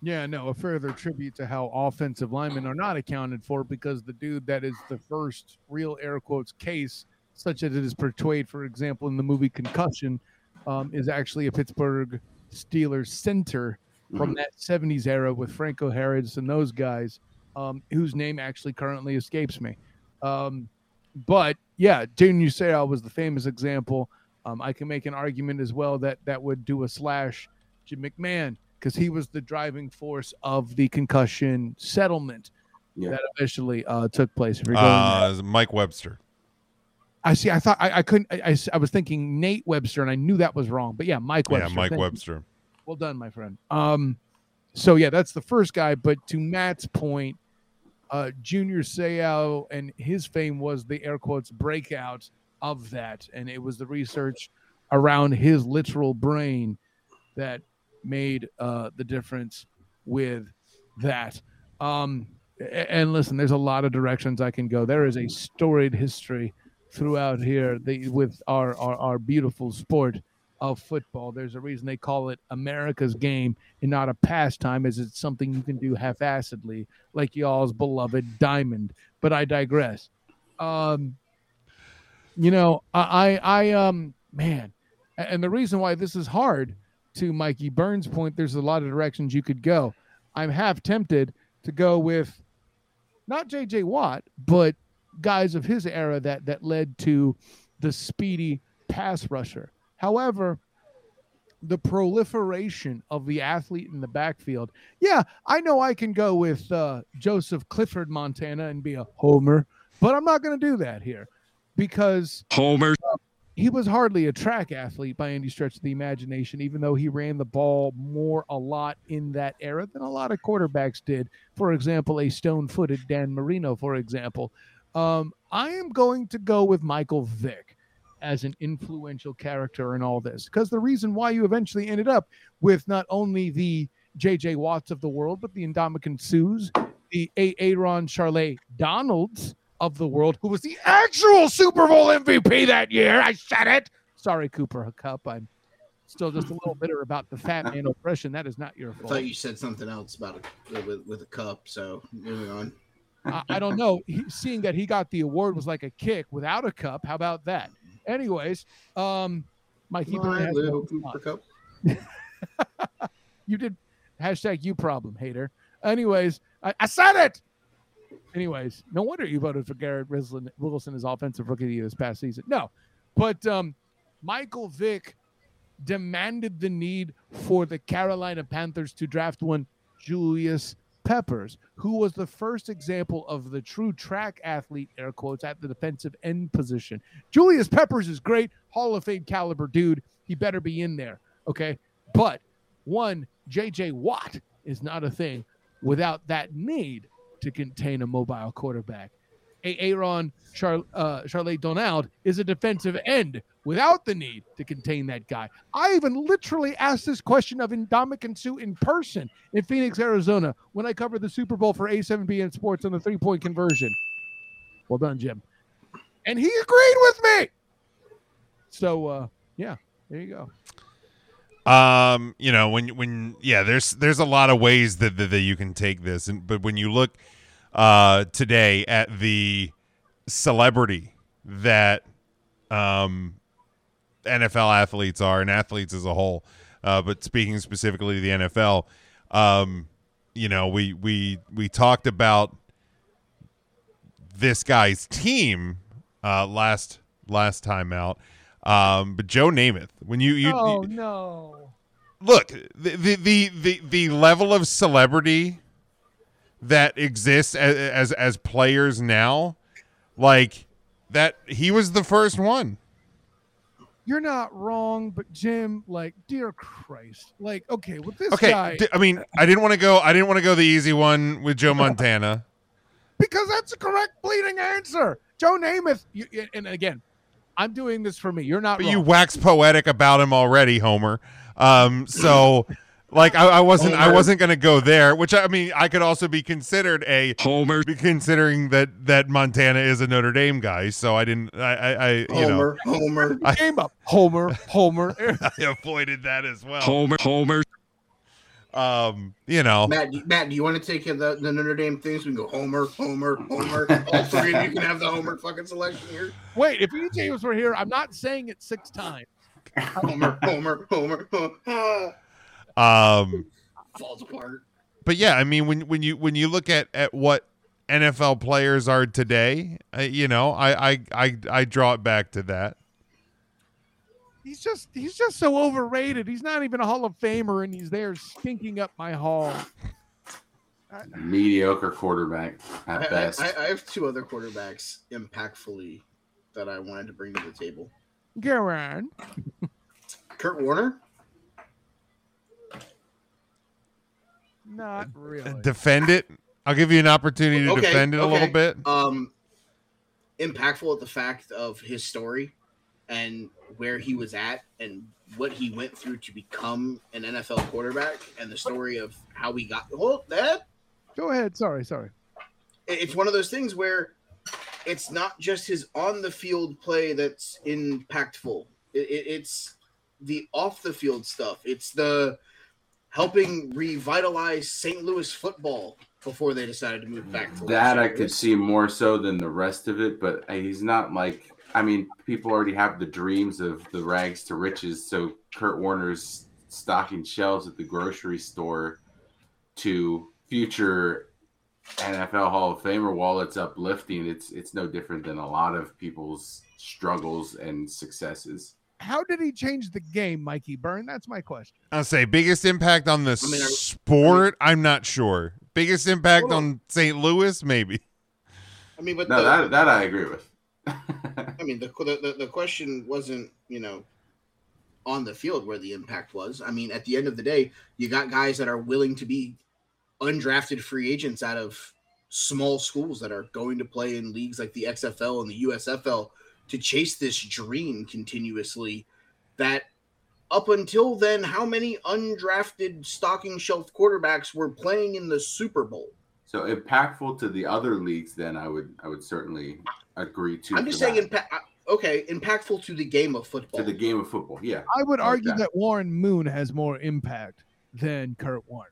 Yeah, no, a further tribute to how offensive linemen are not accounted for because the dude that is the first real air quotes case, such as it is portrayed, for example, in the movie Concussion, um, is actually a Pittsburgh Steelers center from Mhm. that 70s era with Franco Harris and those guys, um, whose name actually currently escapes me. Um, but yeah, Junior Seau was the famous example. Um, I can make an argument as well that that would do a slash Jim McMahon because he was the driving force of the concussion settlement Yeah. that eventually uh, took place. If you're going. Uh, Mike Webster. I see. I thought I, I couldn't. I was thinking Nate Webster, and I knew that was wrong. But yeah, Mike Webster. Yeah, Mike thank you. Webster. Well done, my friend. Um, so yeah, that's the first guy. But to Matt's point, uh, Junior Seau and his fame was the air quotes breakout of that, and it was the research around his literal brain that made uh, the difference with that. Um, and listen, there's a lot of directions I can go. There is a storied history throughout here the, with our, our our beautiful sport of football. There's a reason they call it America's game and not a pastime, as it's something you can do half-assedly, like y'all's beloved diamond. But I digress. Um, you know, I, I, I um, man, and the reason why this is hard, to Mikey Burns' point, there's a lot of directions you could go. I'm half tempted to go with not J.J. Watt, but guys of his era that that led to the speedy pass rusher. However, the proliferation of the athlete in the backfield. Yeah, I know I can go with uh, Joseph Clifford, Montana, and be a homer, but I'm not going to do that here because Homer. He was hardly a track athlete by any stretch of the imagination, even though he ran the ball more a lot in that era than a lot of quarterbacks did. For example, a stone footed Dan Marino, for example. Um, I am going to go with Michael Vick as an influential character in all this because the reason why you eventually ended up with not only the JJ Watts of the world, but the Ndamukong Suhs, the. Aaron Charlet Donalds of the world, who was the actual Super Bowl MVP that year. I said it. Sorry, Cooper Kupp. I'm still just a little bitter about the fat man oppression. That is not your fault. I thought you said something else about it with, with a cup. So moving on. I, I don't know. He, seeing that he got the award was like a kick without a cup. How about that? Anyways, um, Mikey My little. Cooper Kupp. you did hashtag you problem hater. Anyways, I, I said it. Anyways, no wonder you voted for Garrett Wilson, Wilson as offensive rookie of the year this past season. No, but um, Michael Vick demanded the need for the Carolina Panthers to draft one Julius Peppers, who was the first example of the true track athlete, air quotes, at the defensive end position. Julius Peppers is great, Hall of Fame caliber dude. He better be in there. Okay. But one, JJ Watt is not a thing without that need to contain a mobile quarterback. Aaron Char- uh, Donald is a defensive end without the need to contain that guy. I even literally asked this question of Ndamukong Suh in person in Phoenix, Arizona, when I covered the Super Bowl for A7BN Sports on the three point conversion. Well done, Jim. And he agreed with me. So, uh, yeah, there you go. Um, you know, when when yeah, there's there's a lot of ways that that, that you can take this, and but when you look uh today at the celebrity that um NFL athletes are and athletes as a whole, uh, but speaking specifically to the NFL, um, you know, we we we talked about this guy's team uh last last time out. Um, but Joe Namath, when you you, oh, you no. look the, the the the the level of celebrity that exists as as, as players now, like that he was the first one. You're not wrong, but Jim, like, dear Christ, like, okay, with this Okay, guy, d- I mean, I didn't want to go. I didn't want to go the easy one with Joe Montana. because that's the correct bleeding answer. Joe Namath, you, and again, I'm doing this for me. You're not But wrong. you wax poetic about him already, Homer. Um, so like I, I wasn't I wasn't gonna go there, which I mean I could also be considered a Homer. considering that that Montana is a Notre Dame guy. So I didn't I I, I you know Homer, Homer. I- Game up, Homer, Homer. I avoided that as well. Homer. Homer. Um, you know, Matt, do- Matt, do you want to take the, the Notre Dame things? We can go Homer, Homer, Homer. All three of you can have the Homer fucking selection here. Wait, if you James were here, I'm not saying it six times. Homer, Homer, Homer. um, falls apart. but yeah, I mean when when you when you look at at what NFL players are today, uh, you know, I, I I I draw it back to that. He's just he's just so overrated. He's not even a Hall of Famer, and he's there stinking up my hall. Mediocre quarterback I, at I, best. I I have two other quarterbacks impactfully that I wanted to bring to the table. Go on. Kurt Warner. Not really. Defend it. I'll give you an opportunity to Okay, defend it a little bit. um impactful at the fact of his story and where he was at and what he went through to become an NFL quarterback and the story of how he got hold that Go ahead. Sorry, sorry. it's one of those things where it's not just his on the field play that's impactful. It, it, it's the off the field stuff. It's the helping revitalize St. Louis football before they decided to move back to That I could see more so than the rest of it, but he's not like. I mean, people already have the dreams of the rags to riches. So Kurt Warner's stocking shelves at the grocery store to future NFL Hall of Famer, while it's uplifting, it's it's no different than a lot of people's struggles and successes. How did he change the game, Mikey Byrne? That's my question. I'll say biggest impact on the I mean, are- sport. I'm not sure. Biggest impact on. on St. Louis, maybe. I mean, but No, the, that that I agree with. I mean, the, the the question wasn't you know on the field where the impact was. I mean, at the end of the day, you got guys that are willing to be undrafted free agents out of small schools that are going to play in leagues like the XFL and the USFL to chase this dream continuously. That up until then, how many undrafted stocking shelf quarterbacks were playing in the Super Bowl? So impactful to the other leagues, then I would I would certainly agree to. I'm just saying, that. impact. Uh, okay, impactful to the game of football. to the game of football. Yeah, I would like argue that. that Warren Moon has more impact than Kurt Warner.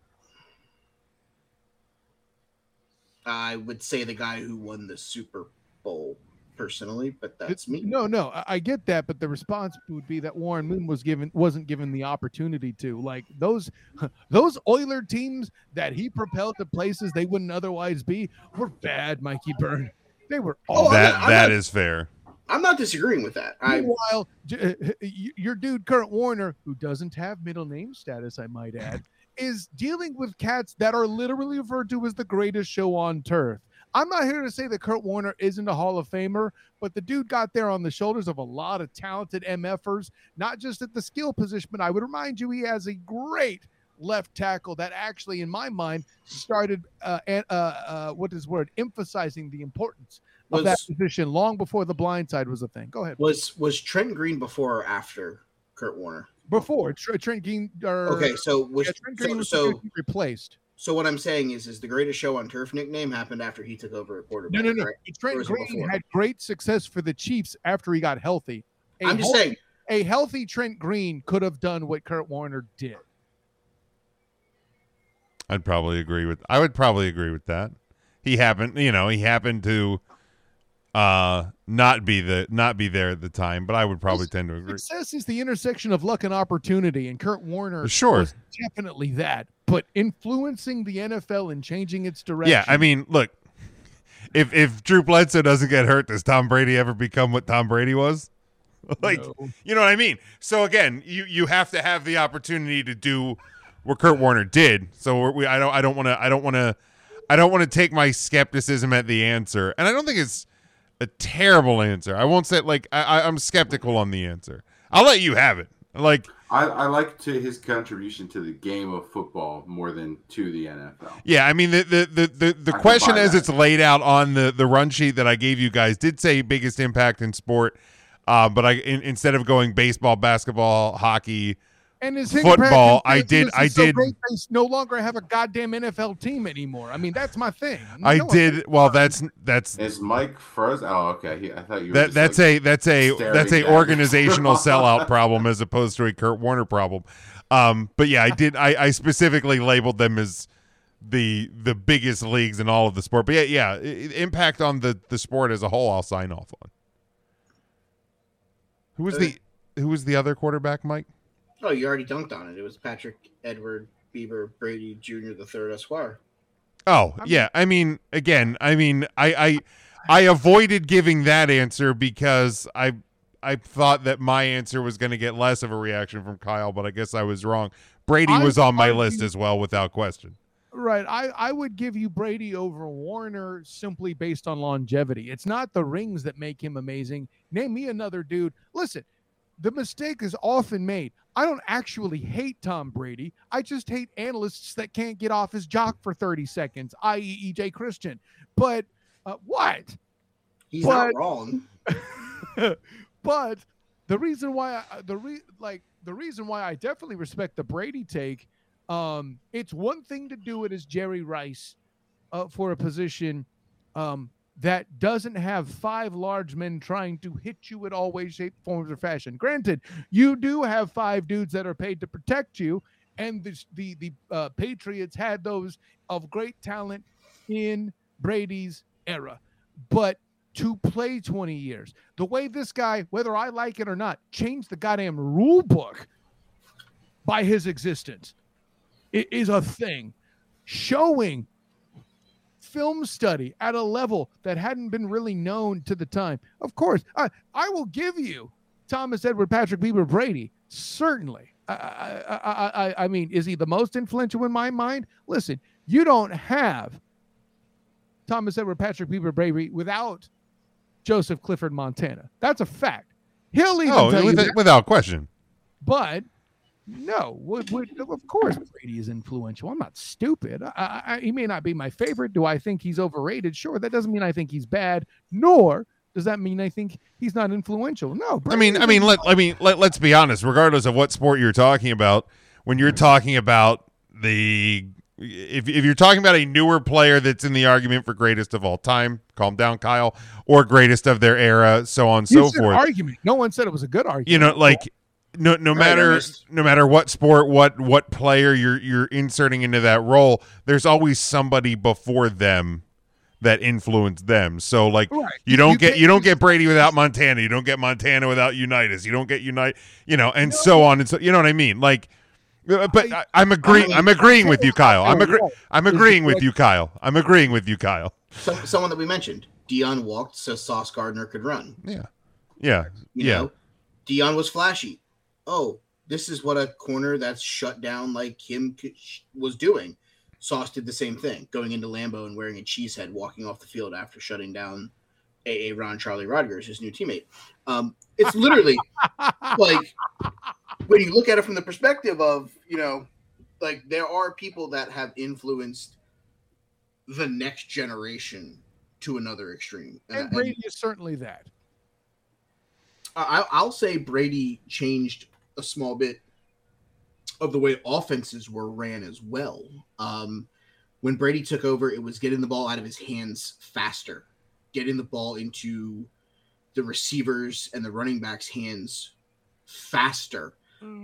I would say the guy who won the Super Bowl personally, but that's It's- me. No, no, I, I get that, but the response would be that Warren Moon was given wasn't given the opportunity to. Like those those Oiler teams that he propelled to places they wouldn't otherwise be were bad, Mikey Byrne. They were Oh, all I'm that not- I'm that not- is fair. I'm not disagreeing with that. I Meanwhile, j- uh, uh, your dude Kurt Warner, who doesn't have middle name status, I might add, is dealing with cats that are literally referred to as the greatest show on turf. I'm not here to say that Kurt Warner isn't a Hall of Famer, but the dude got there on the shoulders of a lot of talented MFers, not just at the skill position, but I would remind you he has a great left tackle that actually, in my mind, started uh, uh, uh, what is word emphasizing the importance of that position long before the blind side was a thing. Go ahead. was was Trent Green before or after Kurt Warner? Before Trent Green, or Okay, so was yeah, Trent Green so, was so replaced. So what I'm saying is is the greatest show on turf nickname happened after he took over at quarterback. No, no, no. right? Trent Green had great success for the Chiefs after he got healthy. A I'm just healthy- saying. a healthy Trent Green could have done what Kurt Warner did. I'd probably agree with. I would probably agree with that. He happened, you know, he happened to uh not be the not be there at the time, but I would probably Well, tend to agree. Success is the intersection of luck and opportunity, and Kurt Warner Sure. definitely that. But influencing the NFL and changing its direction. Yeah, I mean, look, if if Drew Bledsoe doesn't get hurt, does Tom Brady ever become what Tom Brady was? like, no. you know what I mean? So again, you you have to have the opportunity to do what Kurt Warner did. So we, I don't I don't want to I don't want to I don't want to take my skepticism at the answer, and I don't think it's a terrible answer. I won't say like I, I I'm skeptical on the answer. I'll let you have it. Like I, I like to his contribution to the game of football more than to the NFL. Yeah, I mean the the the the, the question as that. it's laid out on the the run sheet that I gave you guys did say biggest impact in sport, uh, but I in, instead of going baseball, basketball, hockey, And his Football, I did- I is so did- great they s- no longer have a goddamn NFL team anymore. I mean, that's my thing. I No did well. That's that's Is Mike frozen? Oh, okay. He, I thought you were that that's like, a that's a that's a organizational sellout problem as opposed to a Kurt Warner problem. Um, but yeah, I did I, I specifically labeled them as the the biggest leagues in all of the sport. But yeah, yeah, i- i- impact on the the sport as a whole. I'll sign off on. Who was the who was the other quarterback, Mike? Oh, you already dunked on it. It was Patrick Edward Bieber Brady Jr. the third Esquire. Oh I mean- yeah, I mean again, I mean I I I avoided giving that answer because I I thought that my answer was going to get less of a reaction from Kyle, but I guess I was wrong. Brady I was on my argue- list as well, without question. Right. I, I would give you Brady over Warner simply based on longevity. It's not the rings that make him amazing. Name me another dude. Listen, the mistake is often made. I don't actually hate Tom Brady. I just hate analysts that can't get off his jock for 30 seconds, i.e., EJ Christian. But uh, what? He's But- not wrong. but the reason why I, the re, like the reason why I definitely respect the Brady take, um, it's one thing to do it as Jerry Rice uh, for a position um, that doesn't have five large men trying to hit you in all ways, shape, forms, or fashion. Granted, you do have five dudes that are paid to protect you, and the the, the uh, Patriots had those of great talent in Brady's era, but to play 20 years. The way this guy, whether I like it or not, changed the goddamn rule book by his existence it is a thing. Showing film study at a level that hadn't been really known to the time. Of course, I, I will give you Thomas Edward Patrick Bieber Brady. Certainly. I, I, I, I mean, is he the most influential in my mind? Listen, you don't have Thomas Edward Patrick Bieber Brady without Joseph Clifford Montana. That's a fact. He'll even Oh, tell you that. without question. But no, would, would, of course Brady is influential. I'm not stupid. I, I, he may not be my favorite. Do I think he's overrated? Sure. That doesn't mean I think he's bad. Nor does that mean I think he's not influential. No. I mean, I mean, let I mean, let, let's be honest. Regardless of what sport you're talking about, when you're talking about the if if you're talking about a newer player that's in the argument for greatest of all time, calm down, Kyle, or greatest of their era, so on and so forth. Argument. No one said it was a good argument. you know, like no no Right, matter no matter what sport, what what player you're you're inserting into that role, there's always somebody before them that influenced them. So like Right. you don't You get you don't get Brady without Montana. You don't get Montana without Unitas. You don't get Unite. You know, and so on and so. You know what I mean? Like, uh, but I, I'm agreeing. I'm agreeing with you, Kyle. I'm agree. I'm agreeing with you, Kyle. I'm agreeing with you, Kyle. Some, someone that we mentioned, Deion walked so Sauce Gardner could run. Yeah, yeah, You yeah. know, Deion was flashy. Oh, this is what a corner that's shut down like him was doing. Sauce did the same thing, going into Lambeau and wearing a cheesehead, walking off the field after shutting down AA Ron Charlie Rodgers, his new teammate. Um, it's literally like when you look at it from the perspective of you know, like there are people that have influenced the next generation to another extreme. and and- Brady is certainly that. I, I'll say Brady changed a small bit of the way offenses were ran as well. Um, when Brady took over, it was getting the ball out of his hands faster, getting the ball into the receivers and the running backs' hands faster.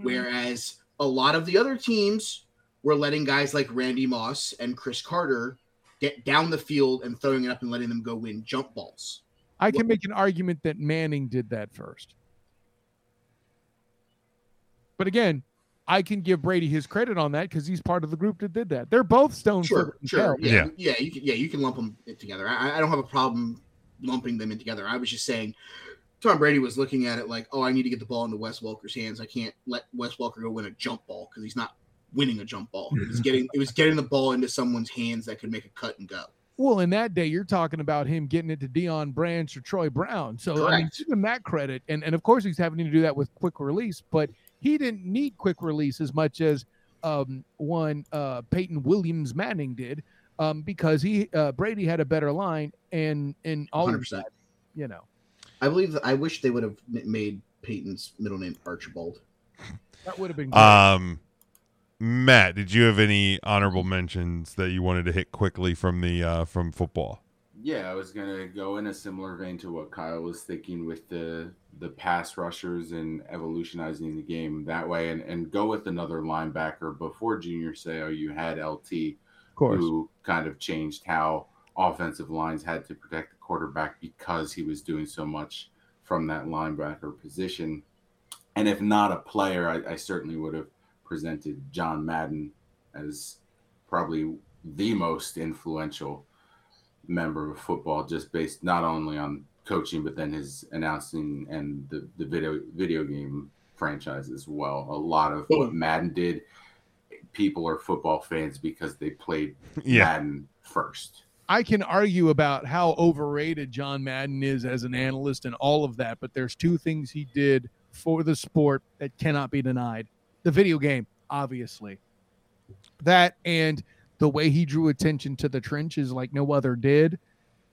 Whereas a lot of the other teams were letting guys like Randy Moss and Cris Carter get down the field and throwing it up and letting them go win jump balls. I can make an argument that Manning did that first. But again, I can give Brady his credit on that because he's part of the group that did that. They're both stone Sure, sure, hell. yeah, yeah, you can, yeah, you can lump them together. I, I don't have a problem lumping them in together. I was just saying, Tom Brady was looking at it like, oh, I need to get the ball into Wes Welker's hands. I can't let Wes Welker go win a jump ball because he's not winning a jump ball. It was mm-hmm. getting it was getting the ball into someone's hands that could make a cut and go. Well, in that day, you're talking about him getting it to Deion Branch or Troy Brown. So I mean, Correct. give him that credit. And and of course he's having to do that with quick release, but he didn't need quick release as much as um, one uh, Peyton Williams Manning did, um, because he uh, Brady had a better line and and all 100%. that, you know. I believe that I wish they would have made Peyton's middle name Archibald. That would have been great. Um, Matt, did you have any honorable mentions that you wanted to hit quickly from the uh, from football? Yeah, I was gonna go in a similar vein to what Kyle was thinking with the the pass rushers and evolutionizing the game that way, and, and go with another linebacker. Before Junior Seau, you had LT, who kind of changed how offensive lines had to protect the quarterback because he was doing so much from that linebacker position. And if not a player, I, I certainly would have presented John Madden as probably the most influential member of football, just based not only on coaching, but then his announcing and the, the video video game franchise as well. A lot of what Madden did, people are football fans because they played Yeah, Madden first. I can argue about how overrated John Madden is as an analyst and all of that, but there's two things he did for the sport that cannot be denied. The video game, obviously. That and the way he drew attention to the trenches like no other did,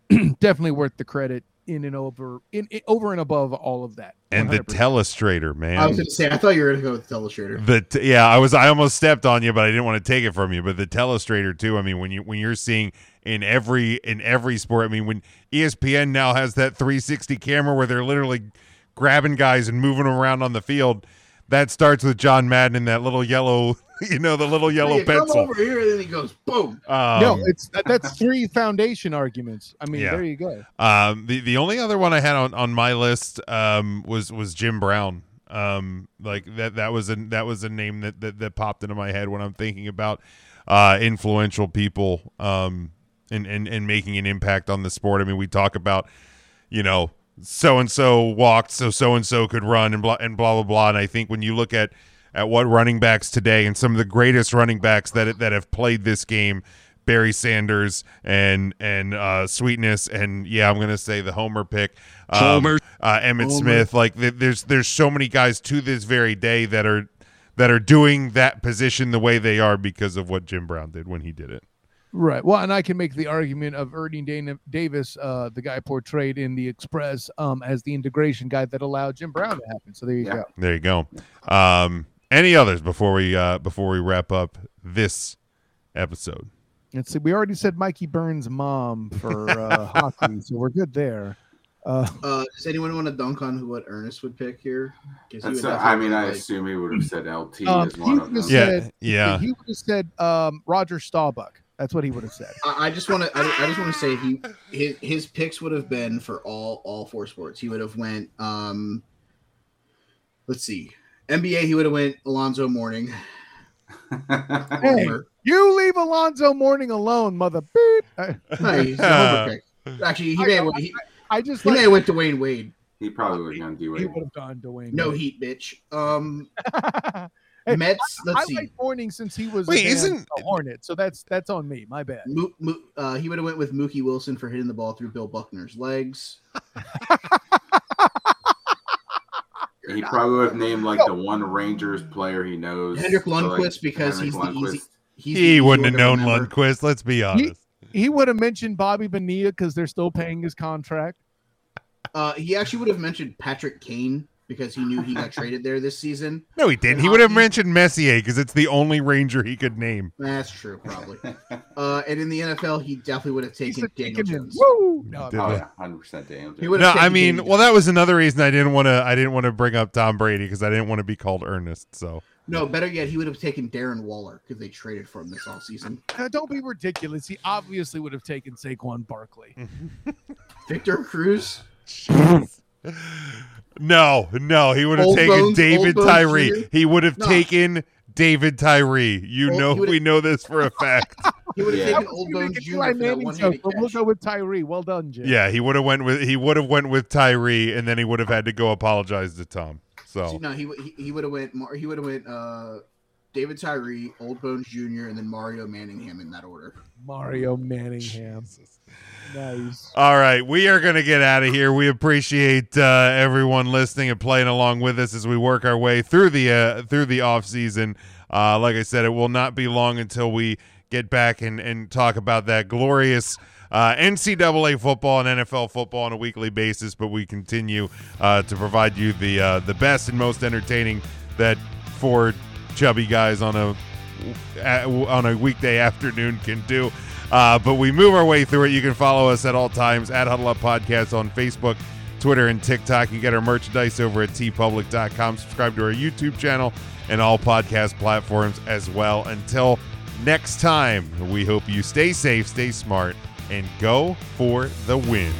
definitely worth the credit. in and over in, in over and above all of that. And the 100%. telestrator, man. I was going to say, I thought you were going to go with Telestrator. The t- yeah, I was I almost stepped on you, but I didn't want to take it from you. But the telestrator too. I mean, when you when you're seeing in every in every sport, I mean, when ESPN now has that 360 camera where they're literally grabbing guys and moving them around on the field, that starts with John Madden and that little yellow, you know, the little yellow Hey, come pencil. over here, and then he goes, boom. Um, no, it's that, that's three foundation arguments. I mean, Yeah. there you go. Um, the the only other one I had on, on my list um, was was Jim Brown. Um, like that that was a that was a name that, that that popped into my head when I'm thinking about uh, influential people um, and, and and making an impact on the sport. I mean, we talk about you know so and so walked so so and so could run and blah and blah blah blah. And I think when you look at at what running backs today and some of the greatest running backs that that have played this game, Barry Sanders and and uh, Sweetness and yeah, I'm gonna say the Homer pick, um, Homer. uh, Emmitt Homer. Smith. Like th- there's there's so many guys to this very day that are that are doing that position the way they are because of what Jim Brown did when he did it. Right. Well, and I can make the argument of Ernie Dana- Davis, uh, the guy portrayed in the Express, um, as the integration guy that allowed Jim Brown to happen. So there you Yeah. go. There you go. Um, any others before we uh, before we wrap up this episode? Let's see. We already said Mikey Burns' mom for uh, hockey, so we're good there. Uh, Uh, does anyone want to dunk on who what Ernest would pick here? he That's would a, I mean, definitely, I like- assume he would have said LT Um, as he one of would've Yeah, said- yeah. he would have said um, Roger Staubach. That's what he would have said. I, I just want to. I, I just want to say he his his picks would have been for all all four sports. He would have went. um Let's see, NBA. He would have went Alonzo Mourning. Hey. You leave Alonzo Mourning alone, mother. Beep. No, he's the Homer pick. Actually, he may have, he, I just he may have went Dwyane Wade. he probably would have gone do he would have gone Dwyane. No Wade. heat, bitch. Um, Hey, Mets. Let's I see. like Mourning since he was Wait, a isn't- isn't Hornet, so that's that's on me. My bad. Mo- Mo- uh, he would have went with Mookie Wilson for hitting the ball through Bill Buckner's legs. He probably would have named like the one Rangers player he knows. Henrik So, like, Lundqvist because he's the easy. He's the He easy wouldn't have known remember. Lundqvist. Let's be honest. He would have mentioned Bobby Bonilla because they're still paying his contract. Uh, he actually would have mentioned Patrick Kane because he knew he got traded there this season. No, he didn't. In He would have mentioned Messier because it's the only Ranger he could name. That's true, probably. Uh, and in the NFL, he definitely would have taken the Daniel. Jones. Woo! No, Oh yeah, hundred percent Daniel. He Jones. would No, I mean, Daniel well, that was another reason I didn't want to. I didn't want to bring up Tom Brady because I didn't want to be called Ernest. So no. Better yet, he would have taken Darren Waller because they traded for him this offseason. Uh, don't be ridiculous. He obviously would have taken Saquon Barkley. Victor Cruz. no, no, he would have taken Bones- David Old Bones Tyree. Jr.? He would have No. taken David Tyree. You Old- know, we know this for a fact. He would have Yeah. taken Old You Bones Jr. For that Manning one-handed but we'll go with Tyree. Well done, Jim. yeah, he would have went with he would have went with Tyree, and then he would have had to go apologize to Tom. So No, he would- he, he would have went. Mar- He would have went. Uh, David Tyree, Old Bones Jr., and then Mario Manningham in that order. Mario Manningham. Nice. All right, we are going to get out of here. We appreciate uh, everyone listening and playing along with us as we work our way through the uh, through the off season. Uh, like I said, it will not be long until we get back and, and talk about that glorious uh, NCAA football and NFL football on a weekly basis. But we continue uh, to provide you the uh, the best and most entertaining that four chubby guys on a on a weekday afternoon can do. Uh, but we move our way through it. You can follow us at all times at Huddle Up Podcast on Facebook, Twitter, and TikTok. You get our merchandise over at teepublic.com. Subscribe to our YouTube channel and all podcast platforms as well. Until next time, we hope you stay safe, stay smart, and go for the win.